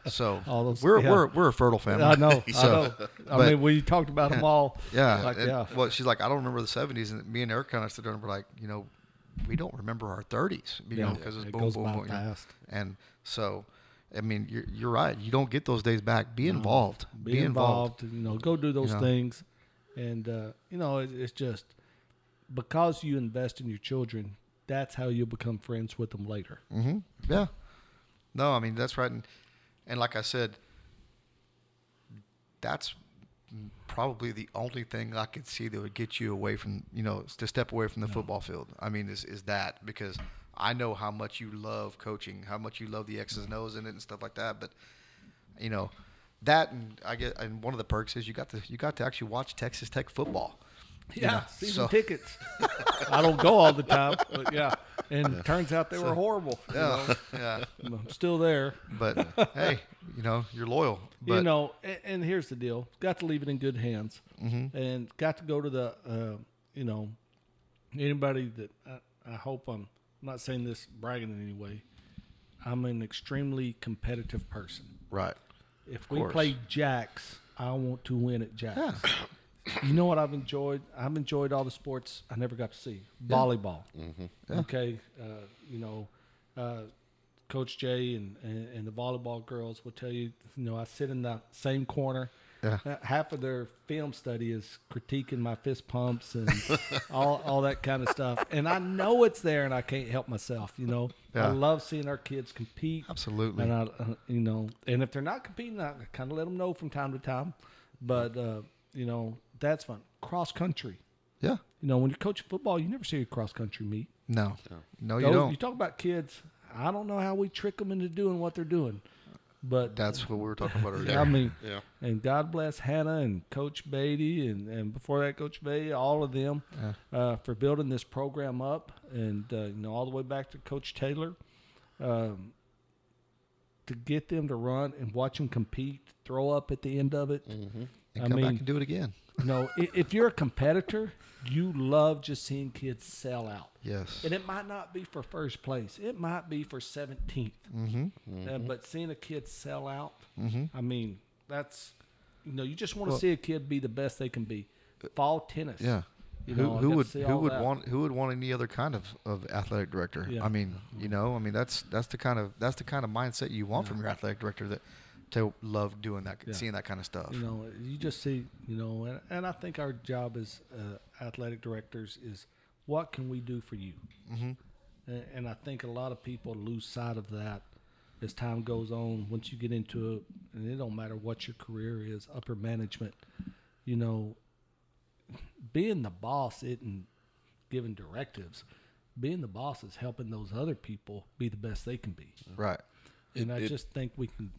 So All those- we're yeah. we're we're a fertile family. I know. I know. I but- mean, we talked about them all. Yeah. Like, and- yeah. Well, she's like, I don't remember the 70s, and me and Eric kind of stood there and were like, you know, we don't remember our 30s, you know, because it's It boom, goes boom, by boom. you know. fast. And so, I mean, you're you're right. You don't get those days back. Be involved. Be, involved. You know, go do those know. things, and uh, you know, it, it's just because you invest in your children. That's how you'll become friends with them later. Mm-hmm. Yeah. No, I mean that's right, and and like I said, that's probably the only thing I could see that would get you away from you know to step away from the football field. I mean, is is that because I know how much you love coaching, how much you love the X's and O's in it and stuff like that, but you know that and I get and one of the perks is you got to you got to actually watch Texas Tech football. You know, season so- tickets. I don't go all the time, but yeah. And it turns out they were horrible. you Yeah, know. yeah. I'm still there. But hey, you know you're loyal. But you know, and, and here's the deal: got to leave it in good hands, Mm-hmm. and got to go to the, uh, you know, anybody that I, I hope I'm, I'm not saying this bragging in any way. I'm an extremely competitive person. right. If we course. play jacks, I want to win at jacks. You know what I've enjoyed? I've enjoyed all the sports I never got to see. Volleyball. Okay, uh, you know, uh, Coach Jay and, and and the volleyball girls will tell you. You know, I sit in the same corner. Yeah. Uh, Half of their film study is critiquing my fist pumps and all all that kind of stuff. And I know it's there, and I can't help myself. You know, I love seeing our kids compete. Absolutely. And I, uh, you know, and if they're not competing, I kind of let them know from time to time. But uh, you know, that's fun. Cross country. Yeah. You know, when you coach football, you never see a cross country meet. No. No, you Those- don't. You talk about kids. I don't know how we trick them into doing what they're doing, but That's what we were talking about earlier. I mean, Yeah. and God bless Hannah and Coach Beatty and, and before that Coach Beatty, all of them uh, for building this program up, and uh, you know all the way back to Coach Taylor, um, to get them to run and watch them compete, throw up at the end of it. and I come back mean, and do it again. You know, if you're a competitor, you love just seeing kids sell out. Yes. And it might not be for first place. It might be for 17th. Mm-hmm. Uh, but seeing a kid sell out, Mm-hmm. I mean, that's, you know, you just want to Well- see a kid be the best they can be. Fall tennis. Yeah. You who know, I who would who would that. want who would want any other kind of, of athletic director? Yeah. I mean, you know, I mean that's that's the kind of that's the kind of mindset you want from your athletic director that to love doing that, Yeah. seeing that kind of stuff. You know, you just see, you know, and, and I think our job as uh, athletic directors is what can we do for you? hmm And, and I think a lot of people lose sight of that as time goes on. Once you get into it, and it don't matter what your career is, upper management, you know, being the boss isn't giving directives. Being the boss is helping those other people be the best they can be. Right. And It- I it- just think we can,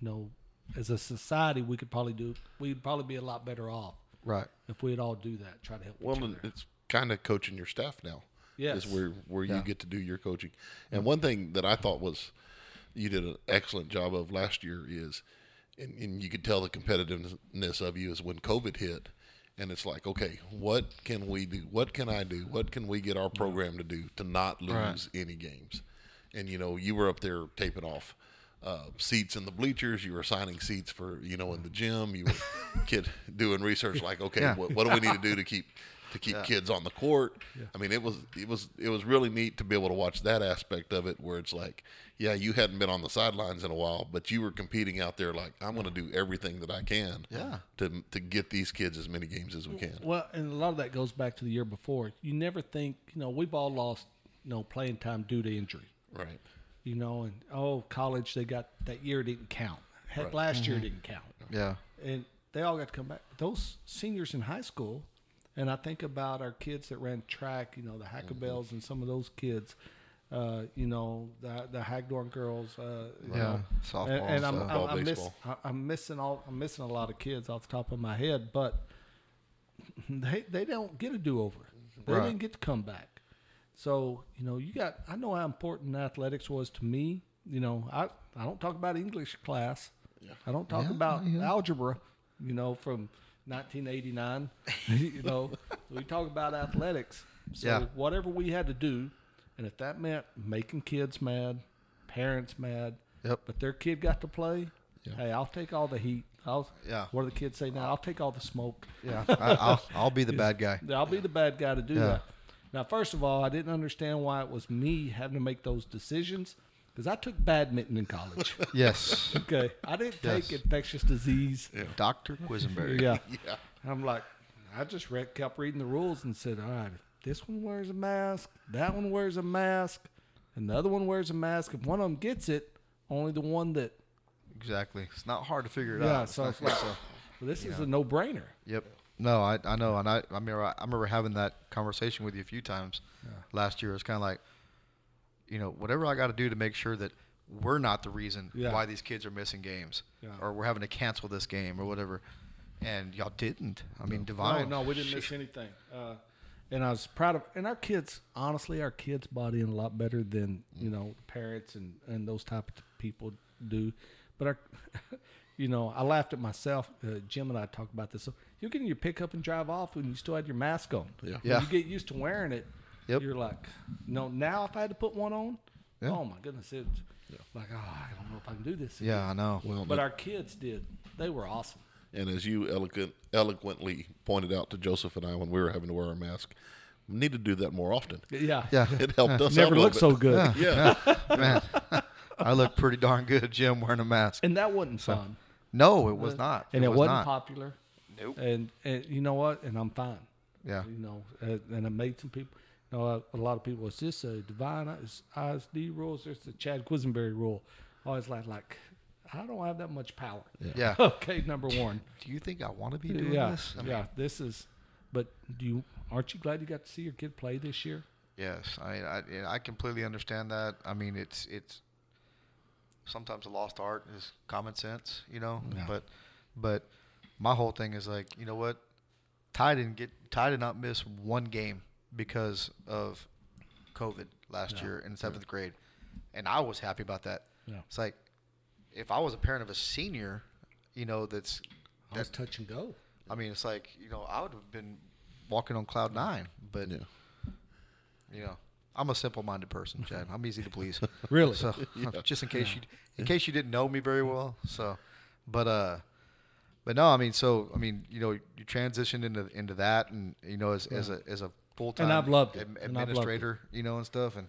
you know, as a society, we could probably do. We'd probably be a lot better off Right. if we'd all do that. Try to help Well, each other. it's kind of coaching your staff now. Yes. is where where you get to do your coaching. And one thing that I thought was you did an excellent job of last year is, and, and you could tell the competitiveness of you is when COVID hit, and it's like, okay, what can we do? What can I do? What can we get our program to do to not lose Right. any games? And you know, you were up there taping off. Uh, seats in the bleachers. You were assigning seats for you know in the gym. You were kid doing research like, okay, Yeah. what, what do we need to do to keep to keep kids on the court? I mean, it was it was it was really neat to be able to watch that aspect of it, where it's like, yeah, you hadn't been on the sidelines in a while, but you were competing out there. Like, I'm going to do everything that I can, Yeah. to to get these kids as many games as we can. Well, and a lot of that goes back to the year before. You never think, you know, we've all lost, you know, playing time due to injury. Right. You know, and oh, college they got that year didn't count. Heck, Right. last year didn't count, Yeah. and they all got to come back. Those seniors in high school, and I think about our kids that ran track. You know, the Hackabells and some of those kids. Uh, you know, the the Hagdorn girls. Uh, you Yeah. know, Softball. and, and I'm, stuff. I'm, I'm, miss, I'm missing all I'm missing a lot of kids off the top of my head, but they they don't get a do over. They Right. didn't get to come back. So you know, you got. I know how important athletics was to me. You know, I I don't talk about English class. Yeah. I don't talk Yeah, about yeah. algebra. You know, from 1989. you know, we talk about athletics. So Yeah. whatever we had to do, and if that meant making kids mad, parents mad, Yep. but their kid got to play. Hey, I'll take all the heat. I'll, Yeah. What do the kids say now? I'll take all the smoke. Yeah. I, I'll I'll be the bad guy. I'll be the bad guy to do that. Now, first of all, I didn't understand why it was me having to make those decisions because I took badminton in college. Yes. okay, I didn't take infectious disease. Dr. Quisenberry. Yeah. Yeah. I'm like, I just read, kept reading the rules and said, all right, this one wears a mask, that one wears a mask, and the other one wears a mask. If one of them gets it, only the one that. Exactly. It's not hard to figure it Yeah, out. so It's not- well, this is a no brainer. Yep. No, I I know, and I I remember I remember having that conversation with you a few times last year. It's kind of like, you know, whatever I got to do to make sure that we're not the reason Yeah. why these kids are missing games, Yeah. or we're having to cancel this game or whatever. And y'all didn't. I mean, Devine. No, no, we didn't miss anything. Uh, and I was proud of, and our kids, honestly, our kids bought in a lot better than you know parents and and those type of people do. But our, you know, I laughed at myself. Uh, Jim and I talked about this. So you're getting your pickup and drive off when you still had your mask on. Yeah. When Yeah. you get used to wearing it. Yep. You're like, no. Now if I had to put one on, Yeah. oh my goodness, it's like, oh, I don't know if I can do this. Yeah, I know. Well, But our kids did. They were awesome. And as you eloquent, eloquently pointed out to Joseph and I when we were having to wear our mask, we need to do that more often. Yeah. Yeah. It helped us Never out a looked so good. bit. Yeah. Man, I look pretty darn good, Jim, wearing a mask. And that wasn't fun. No, it was not. and it, was wasn't not. popular. Nope. And and you know what? And I'm fine. Yeah. You know, and, and I made some people. You know, a, a lot of people. Is this a Devine is- ISD rule? Is this the Chad Quisenberry rule? Oh, Always like like I don't have that much power. Yeah. okay, number one. Do you think I want to be doing yeah, this? I mean, yeah. This is. But do you aren't you glad you got to see your kid play this year? Yes, I I, I completely understand that. I mean, it's it's sometimes a lost art is common sense, you know. Yeah. But but my whole thing is like, you know what? Ty didn't get Ty did not miss one game because of COVID last Yeah. year in seventh grade, and I was happy about that. Yeah. It's like if I was a parent of a senior, you know, that's that's touch and go. I mean, it's like you know, I would have been walking on cloud nine, but Yeah. you know, I'm a simple-minded person, Chad. I'm easy to please. Really? So just in case you in case you didn't know me very well, so but uh but no, I mean so I mean, you know, you transitioned into into that and you know as as a as a loved it. ad- And I've loved it. administrator, you know, and stuff and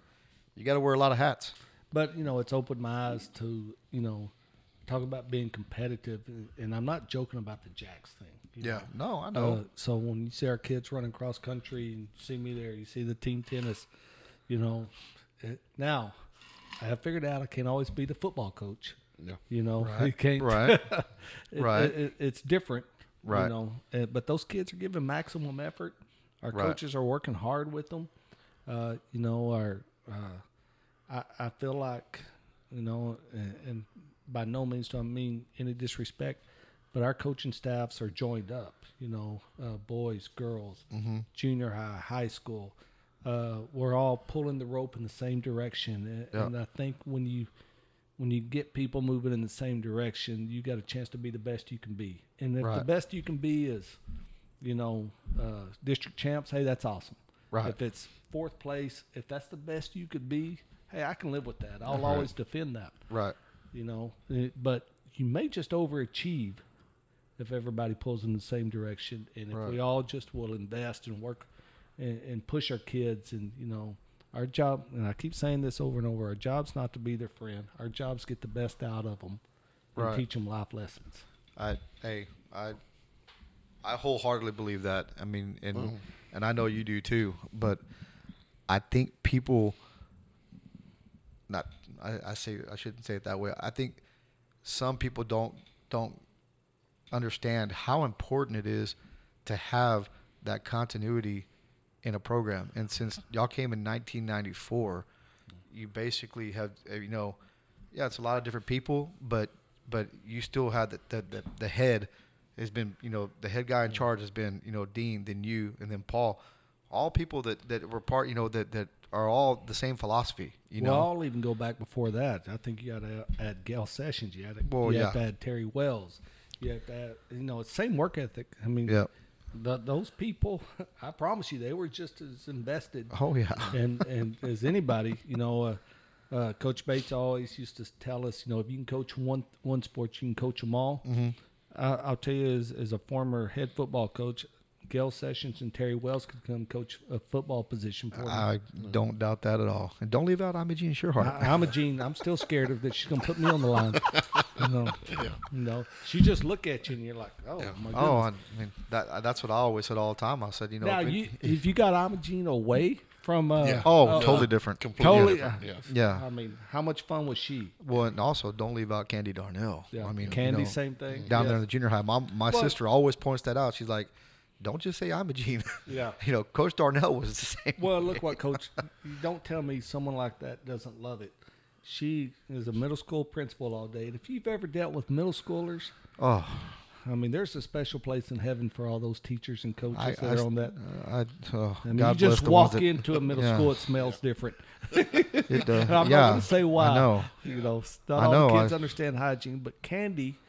you got to wear a lot of hats. But you know, it's opened my eyes to you know talk about being competitive, and- and I'm not joking about the jacks thing. Yeah. know. No, I know. Uh, so when you see our kids running cross country and see me there, you see the team tennis, you know. It, now, I have figured out I can't always be the football coach. Yeah. You know, Right, you can't. right, it- right. it- it- it's different. Right. You know, uh, but those kids are giving maximum effort. Our Right. coaches are working hard with them. Uh, you know, our uh, I, I feel like, you know, and, and by no means do I mean any disrespect, but our coaching staffs are joined up. You know, uh, boys, girls, Mm-hmm. junior high, high school. Uh, we're all pulling the rope in the same direction, and, Yeah. and I think when you when you get people moving in the same direction, you got a chance to be the best you can be. And if the best you can be is, you know, uh, district champs, hey, that's awesome. Right. If it's fourth place, if that's the best you could be, hey, I can live with that. I'll always defend that. right. You know, but you may just overachieve if everybody pulls in the same direction, and if Right. we all just will invest and work and, and push our kids, and you know, our job. And I keep saying this over and over: our job's not to be their friend. Our job's get the best out of them and Right. teach them life lessons. I hey I I wholeheartedly believe that. I mean, and mm-hmm. and I know you do too. But I think people not I, I say I shouldn't say it that way. I think some people don't don't understand how important it is to have that continuity in a program. And since y'all came in 1994, you basically have uh, you know, yeah, it's a lot of different people, but but you still had the the, the, the head has been you know the head guy in charge has been you know Dean, then you, and then Paul, all people that that were part you know that that are all the same philosophy. You well, know, I'll even go back before that. I think you got to add Gail Sessions. You, had to, Well, you have yeah. to add Terry Wells. You have to add, you know, it's same work ethic. I mean, yeah. The, those people, I promise you, they were just as invested Oh yeah. and and as anybody, you know, uh, uh, Coach Bates always used to tell us, you know, if you can coach one one sport, you can coach them all. Mm-hmm. I, I'll tell you, as, as a former head football coach, Gail Sessions and Terry Wells could come coach a football position for me. I don't doubt that at all. And don't leave out Imogene Shearhart. I, I'm a Gene. I'm still scared of that. She's gonna put me on the line. You know, you know. She just look at you and you're like, oh my goodness. oh, I mean that that's what I always said all the time. I said, you know, now if it- you, if you got Imogene away from, uh, Yeah. oh, uh, totally different. Completely Totally- different. Yes. Yeah. I mean, how much fun was she? Well, and also don't leave out Candy Darnell. Yeah, I mean, you Candy, know, same thing. down there in the junior high. My my Well- sister always points that out. She's like, don't just say Imogene. Yeah. you know, Coach Darnell was the same. Well, look what coach. Don't tell me someone like that doesn't love it. She is a middle school principal all day, and if you've ever dealt with middle schoolers, Oh, I mean, there's a special place in heaven for all those teachers and coaches I, that I, are on that. uh, I, oh, I mean, God you just walk that- into a middle yeah. school, it smells different. It, uh, And I'm yeah, not going to say why. I know. You know, not I all know, the kids understand hygiene, but Candy,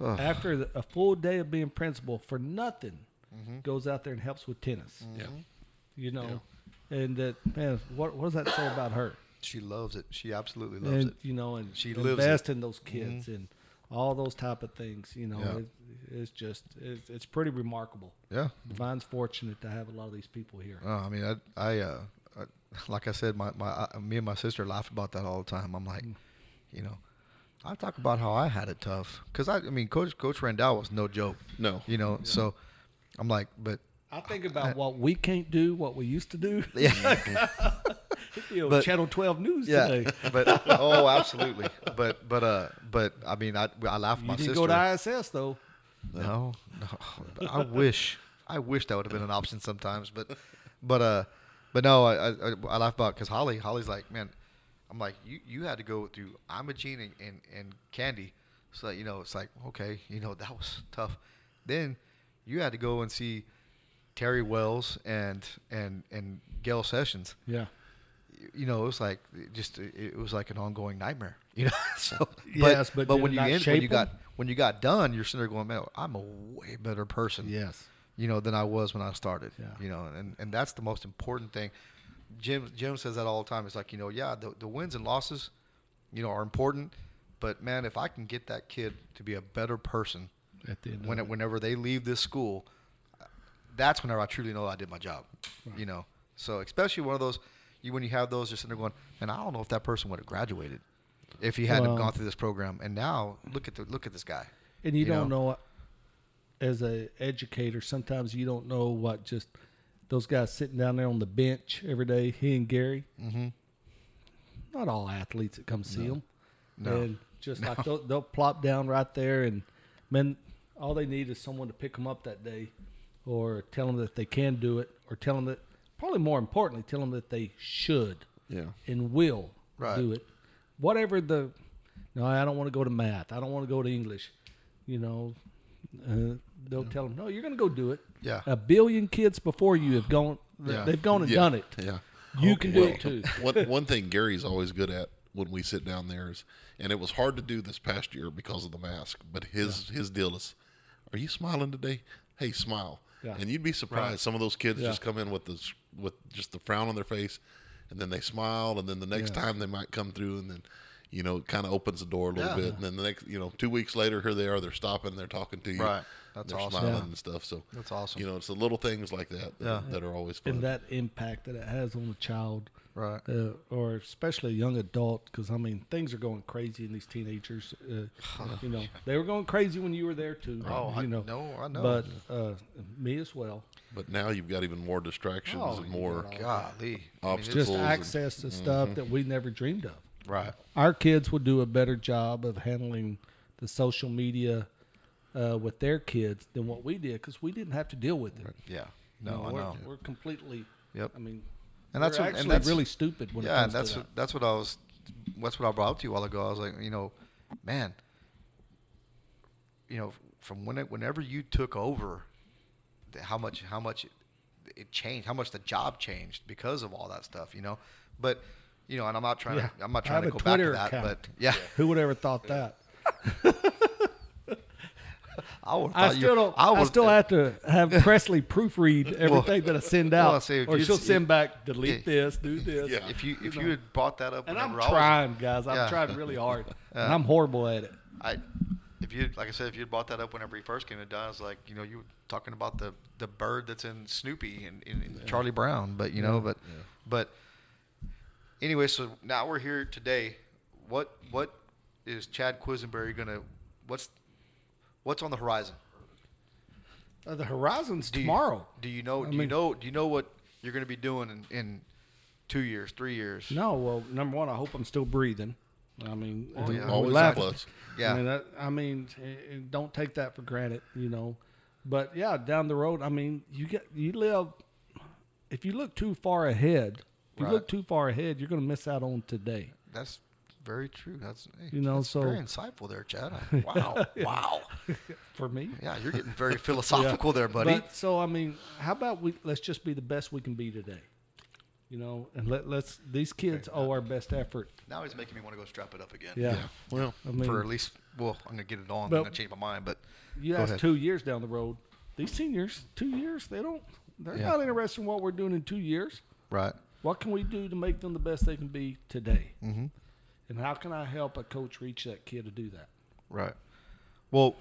after a full day of being principal for nothing, Mm-hmm. goes out there and helps with tennis. Yeah. You know, and uh, man, what what does that say about her? She loves it. She absolutely loves and it. you know, and She she lives invest in those kids and all those type of things. You know, Yeah. it, it's just it's, it's pretty remarkable. Yeah. Devine's fortunate to have a lot of these people here. Oh, I mean, I, I, uh, I, like I said, my, my, uh, me and my sister laugh about that all the time. I'm like, you know, I talk about how I had it tough because I, I mean, Coach Coach Randall was no joke. No. You know, so I'm like, but I think about what we can't do, what we used to do. yeah, you know, But- Channel 12 News yeah, today. but oh, absolutely. But but uh, but I mean, I I laugh at You my didn't sister. go to ISS though. No, no. I wish, I wish that would have been an option sometimes. But, but, uh, but no, I, I, I laugh about because Holly, Holly's like, man, I'm like, you, you had to go through Imogene and, and, and Candy, so you know, it's like, okay, you know, that was tough. Then you had to go and see Terry Wells and and and Gail Sessions. Yeah. You- know, it was like just it was like an ongoing nightmare. You know, so Yes, but but when you end, when you got when you got done, you're sitting there going, man, I'm a way better person Yes. you know, than I was when I started. Yeah. You know, and, and that's the most important thing. Jim Jim says that all the time. It's like, you know, yeah, the, the wins and losses, you know, are important. But man, if I can get that kid to be a better person At the end when it, whenever they leave this school, that's whenever I truly know I did my job. You know, so especially one of those, you when you have those just sitting there going, and I don't know if that person would have graduated. if he hadn't Well- gone through this program. And now look at the look at this guy. And you, You don't know. as a educator, sometimes you don't know what just those guys sitting down there on the bench every day. He and Gary. Mm-hmm. Not all athletes that come see them. No. And just like they'll, they'll plop down right there, and man, all they need is someone to pick them up that day, or tell them that they can do it, or tell them that probably more importantly, tell them that they should Yeah. and will Right. do it. Whatever the, no, I don't want to go to math. I don't want to go to English. You know, uh, they'll tell them, no, you're going to go do it. Yeah. A billion kids before you have gone, Yeah. they've gone and Yeah. done it. Yeah. You can do Well, it too. one one thing Gary's always good at when we sit down there is, and it was hard to do this past year because of the mask. But his his deal is, are you smiling today? Hey, smile. Yeah. And you'd be surprised. Some of those kids Yeah. just come in with this with just the frown on their face, and then they smile, and then the next Yeah. time they might come through, and then. You know, it kind of opens the door a little Yeah. bit, and then the next, you know, two weeks later, here they are. They're stopping, they're talking to you, Right. That's they're awesome. smiling Yeah. and stuff. So That's awesome. You know, it's the little things like that that, Yeah. that are always fun. And that impact that it has on a child, Right. uh, or especially a young adult, because I mean, things are going crazy in these teenagers. Uh, you know, they were going crazy when you were there too. Oh, I you know, know, I know. But uh, me as well. But now you've got even more distractions Oh, and more. Golly. I mean, Obstacles. just and- access to stuff that we never dreamed of. right. Our kids would do a better job of handling the social media uh, with their kids than what we did because we didn't have to deal with it. Yeah. You No, know, I we're, know. we're completely. Yep. I mean, And that's what- and actually that's- really stupid when it yeah, comes and that's to what, that. that's what I was. That's what I brought up to you a while ago. I was like, you know, man, you know, from when it, whenever you took over, the- how much how much it, it changed, how much the job changed because of all that stuff, you know. But you know, and I'm not trying Yeah. to I'm not trying to go a back to that, account. but yeah, Who would ever thought that? I would. I still don't. I, would, still have to have Presley proofread everything that I send well, out, I say or she'll send back, delete Yeah. this, do this. Yeah. If you if you had brought that up, And I'm was- trying, guys. I'm Yeah. trying really hard, and I'm horrible at it. I, if you like I said, if you had brought that up whenever he first came to Don, it's like you know you were talking about the the bird that's in Snoopy and, and, and Charlie Brown, but you know, but but anyway, so now we're here today. What what is Chad Quisenberry gonna? What's what's on the horizon? Uh, the horizon's Do you- tomorrow. do you know? I Do you know? Do you know what you're going to be doing in, in two years, three years? No, well, number one, I hope I'm still breathing. I mean, Oh, yeah. Always a laugh- plus. Yeah. I mean, that, I mean, eh, eh, don't take that for granted, you know. But yeah, down the road, I mean, you get you live. If you look too far ahead, if you look too far ahead, you're going to miss out on today. That's very true. That's hey, You know, that's so- very insightful there, Chad. Wow, wow. For me, Yeah, you're getting very philosophical there, buddy. But, so I mean, how about we let's just be the best we can be today, you know, and let let's these kids owe our best effort. now he's making me want to go strap it up again. Yeah, Yeah. Well, I mean, For at least, well, I'm gonna get it on. I'm gonna change my mind, but you Go ask ahead. two years down the road, these seniors, two years, they don't, they're Yeah. not interested in what we're doing in two years. right. What can we do to make them the best they can be today? Mhm. And how can I help a coach reach that kid to do that? Right. Well,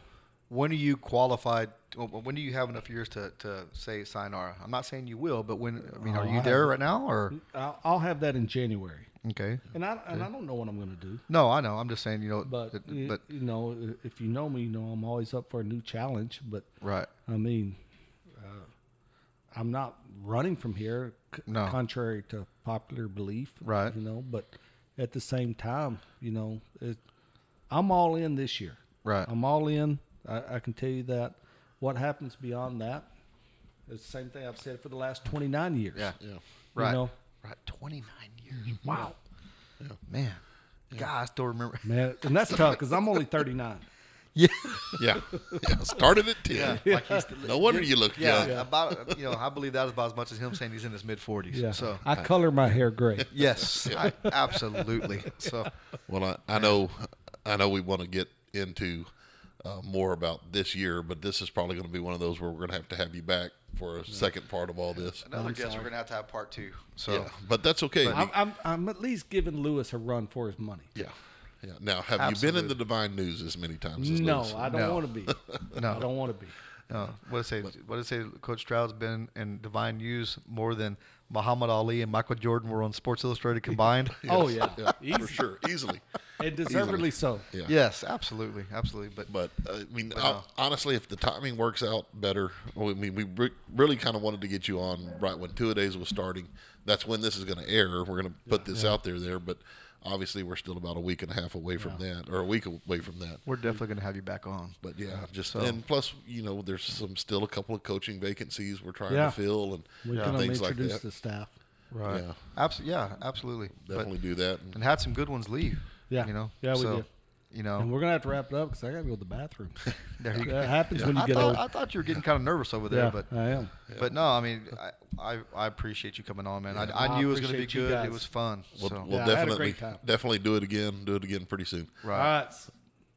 when are you qualified? When do you have enough years to, to say sayonara? I'm not saying you will, but when? I mean, are you there right now, or I'll, I'll have that in January, okay? and I and I don't know what I'm going to do. No, I know. I'm just saying, you know, But it- but you know, if you know me, you know I'm always up for a new challenge. But right. I mean, uh, I'm not running from here, c- No. contrary to popular belief. Right. You know, but at the same time, you know, it, I'm all in this year. Right. I'm all in. I, I can tell you that. What happens beyond that is the same thing I've said for the last 29 years. Yeah. yeah. Right. know? Right. 29 years. Mm-hmm. Wow. Yeah. Man. God, I still remember. Man, and that's tough because I'm only 39. Yeah. Yeah. yeah. Started at 10. Like he's No wonder you look yeah, young. about you know, I believe that is about as much as him saying he's in his mid 40s. Yeah. So I color my hair gray. yes, I, absolutely. So Well, I, I know, I know we want to get into uh, more about this year, but this is probably going to be one of those where we're going to have to have you back for a second part of all this. another I'm guess sorry. we're gonna have to have part two. So yeah, but that's okay. I'm, I'm, I'm at least giving Lewis a run for his money. yeah, yeah. Now, have you been in the Devine News as many times as No, Lewis? I don't No. want to be. No. I don't want to be. Uh, what did it say? What did it say? Coach Stroud's been in Devine News more than Muhammad Ali and Michael Jordan were on Sports Illustrated combined. Oh, yeah. yeah, for Easy. sure, easily. And deservedly so. Yeah. Yes, absolutely, absolutely. But, But uh, I mean, But, I- uh, honestly, honestly, if the timing works out better, I mean, we re- really kind of wanted to get you on right when two a days was starting. That's when this is going to air. We're going to put this out there there, but obviously, we're still about a week and a half away from that, or a week away from that. we're definitely going to have you back on. But yeah, just So- and plus, you know, there's some still a couple of coaching vacancies we're trying Yeah. to fill and We Yeah. can things like introduce that. the staff. Right. Yeah. Absolutely. Yeah, absolutely. But- Definitely do that. And, and had some good ones leave. Yeah. You know. Yeah, we so, did. You know. And we're going to have to wrap it up because I got to go to the bathroom. there you go. that happens when you I get thought, old. I thought you were getting kind of nervous over there, yeah, but I am. but no, I mean, I, I, I appreciate you coming on, man. Yeah. I, I I knew it was going to be good. guys. It was fun. we'll, so. we'll Yeah, I had a definitely definitely do it again. Do it again pretty soon. All right. right.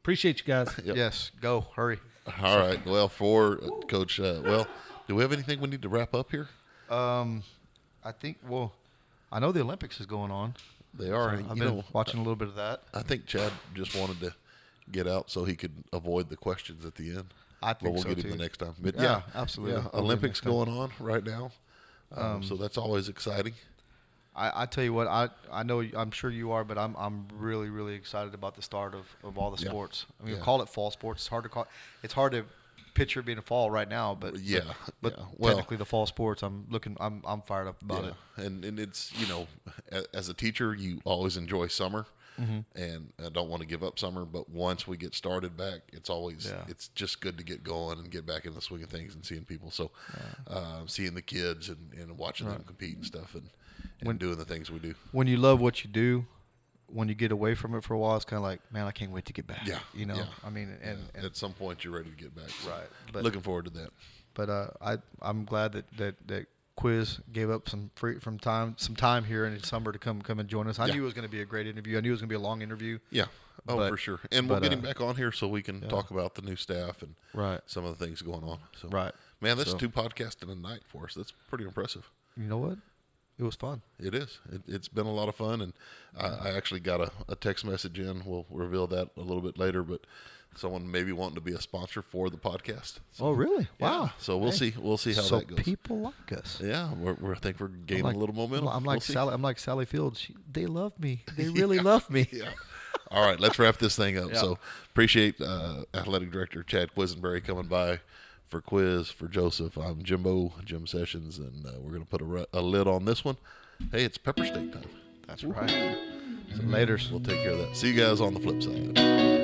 Appreciate you guys. Yep. Yes. Go. Hurry. All right. Well, for uh, Coach, uh, well, do we have anything we need to wrap up here? Um, I think. Well, I know the Olympics is going on. They are. So I've you been know, watching a little bit of that. I think Chad just wanted to get out so he could avoid the questions at the end. I think But we'll so get him too. the next time. But Yeah, yeah, absolutely. Yeah, Olympics going on right now, um, so that's always exciting. I, I tell you what, I I know I'm sure you are, but I'm I'm really really excited about the start of, of all the Yeah. sports. I mean, call it fall sports. It's hard to call. It's hard to picture being a fall right now, but Yeah, but, yeah. but Well- technically the fall sports. I'm looking. I'm I'm fired up about yeah, it. and and it's you know, as a teacher, you always enjoy summer, Mm-hmm. and I don't want to give up summer. But once we get started back, it's always Yeah. it's just good to get going and get back in the swing of things and seeing people. So, uh, seeing the kids and, and watching them compete and stuff, and, and When- doing the things we do. When you love what you do, when you get away from it for a while, it's kind of like, man, I can't wait to get back. Yeah, you know. yeah. I mean, and, Yeah, and at some point, you're ready to get back. So Right, but- looking forward to that. but uh, I I'm glad that that that Quiz gave up some free from time some time here in the summer to come come and join us. I Yeah. knew it was going to be a great interview. I knew it was going to be a long interview. Yeah. Oh, But- for sure. And we'll get him uh, back on here so we can talk about the new staff and Right. some of the things going on. So, Right. man, that's So- two podcasts in a night for us. That's pretty impressive. You know what? It was fun. It is. It, it's been a lot of fun, and I, I actually got a, a text message in. We'll reveal that a little bit later, but someone maybe wanting to be a sponsor for the podcast. So, Oh, really? yeah. Wow. So we'll Hey. see. We'll see how so that goes. people like us. yeah, we're, we're, I think we're gaining like- a little momentum. I'm We'll like see. Sally. I'm like Sally Fields. She, they love me. They really love me. yeah. All right, let's wrap this thing up. Yeah. So appreciate uh, athletic director Chad Quisenberry coming by for quiz for Joseph. I'm Jimbo Jim Sessions, and uh, we're gonna put a, re- a lid on this one. Hey, it's pepper steak time. That's right. So, laters. We'll take care of that. See you guys on the flip side.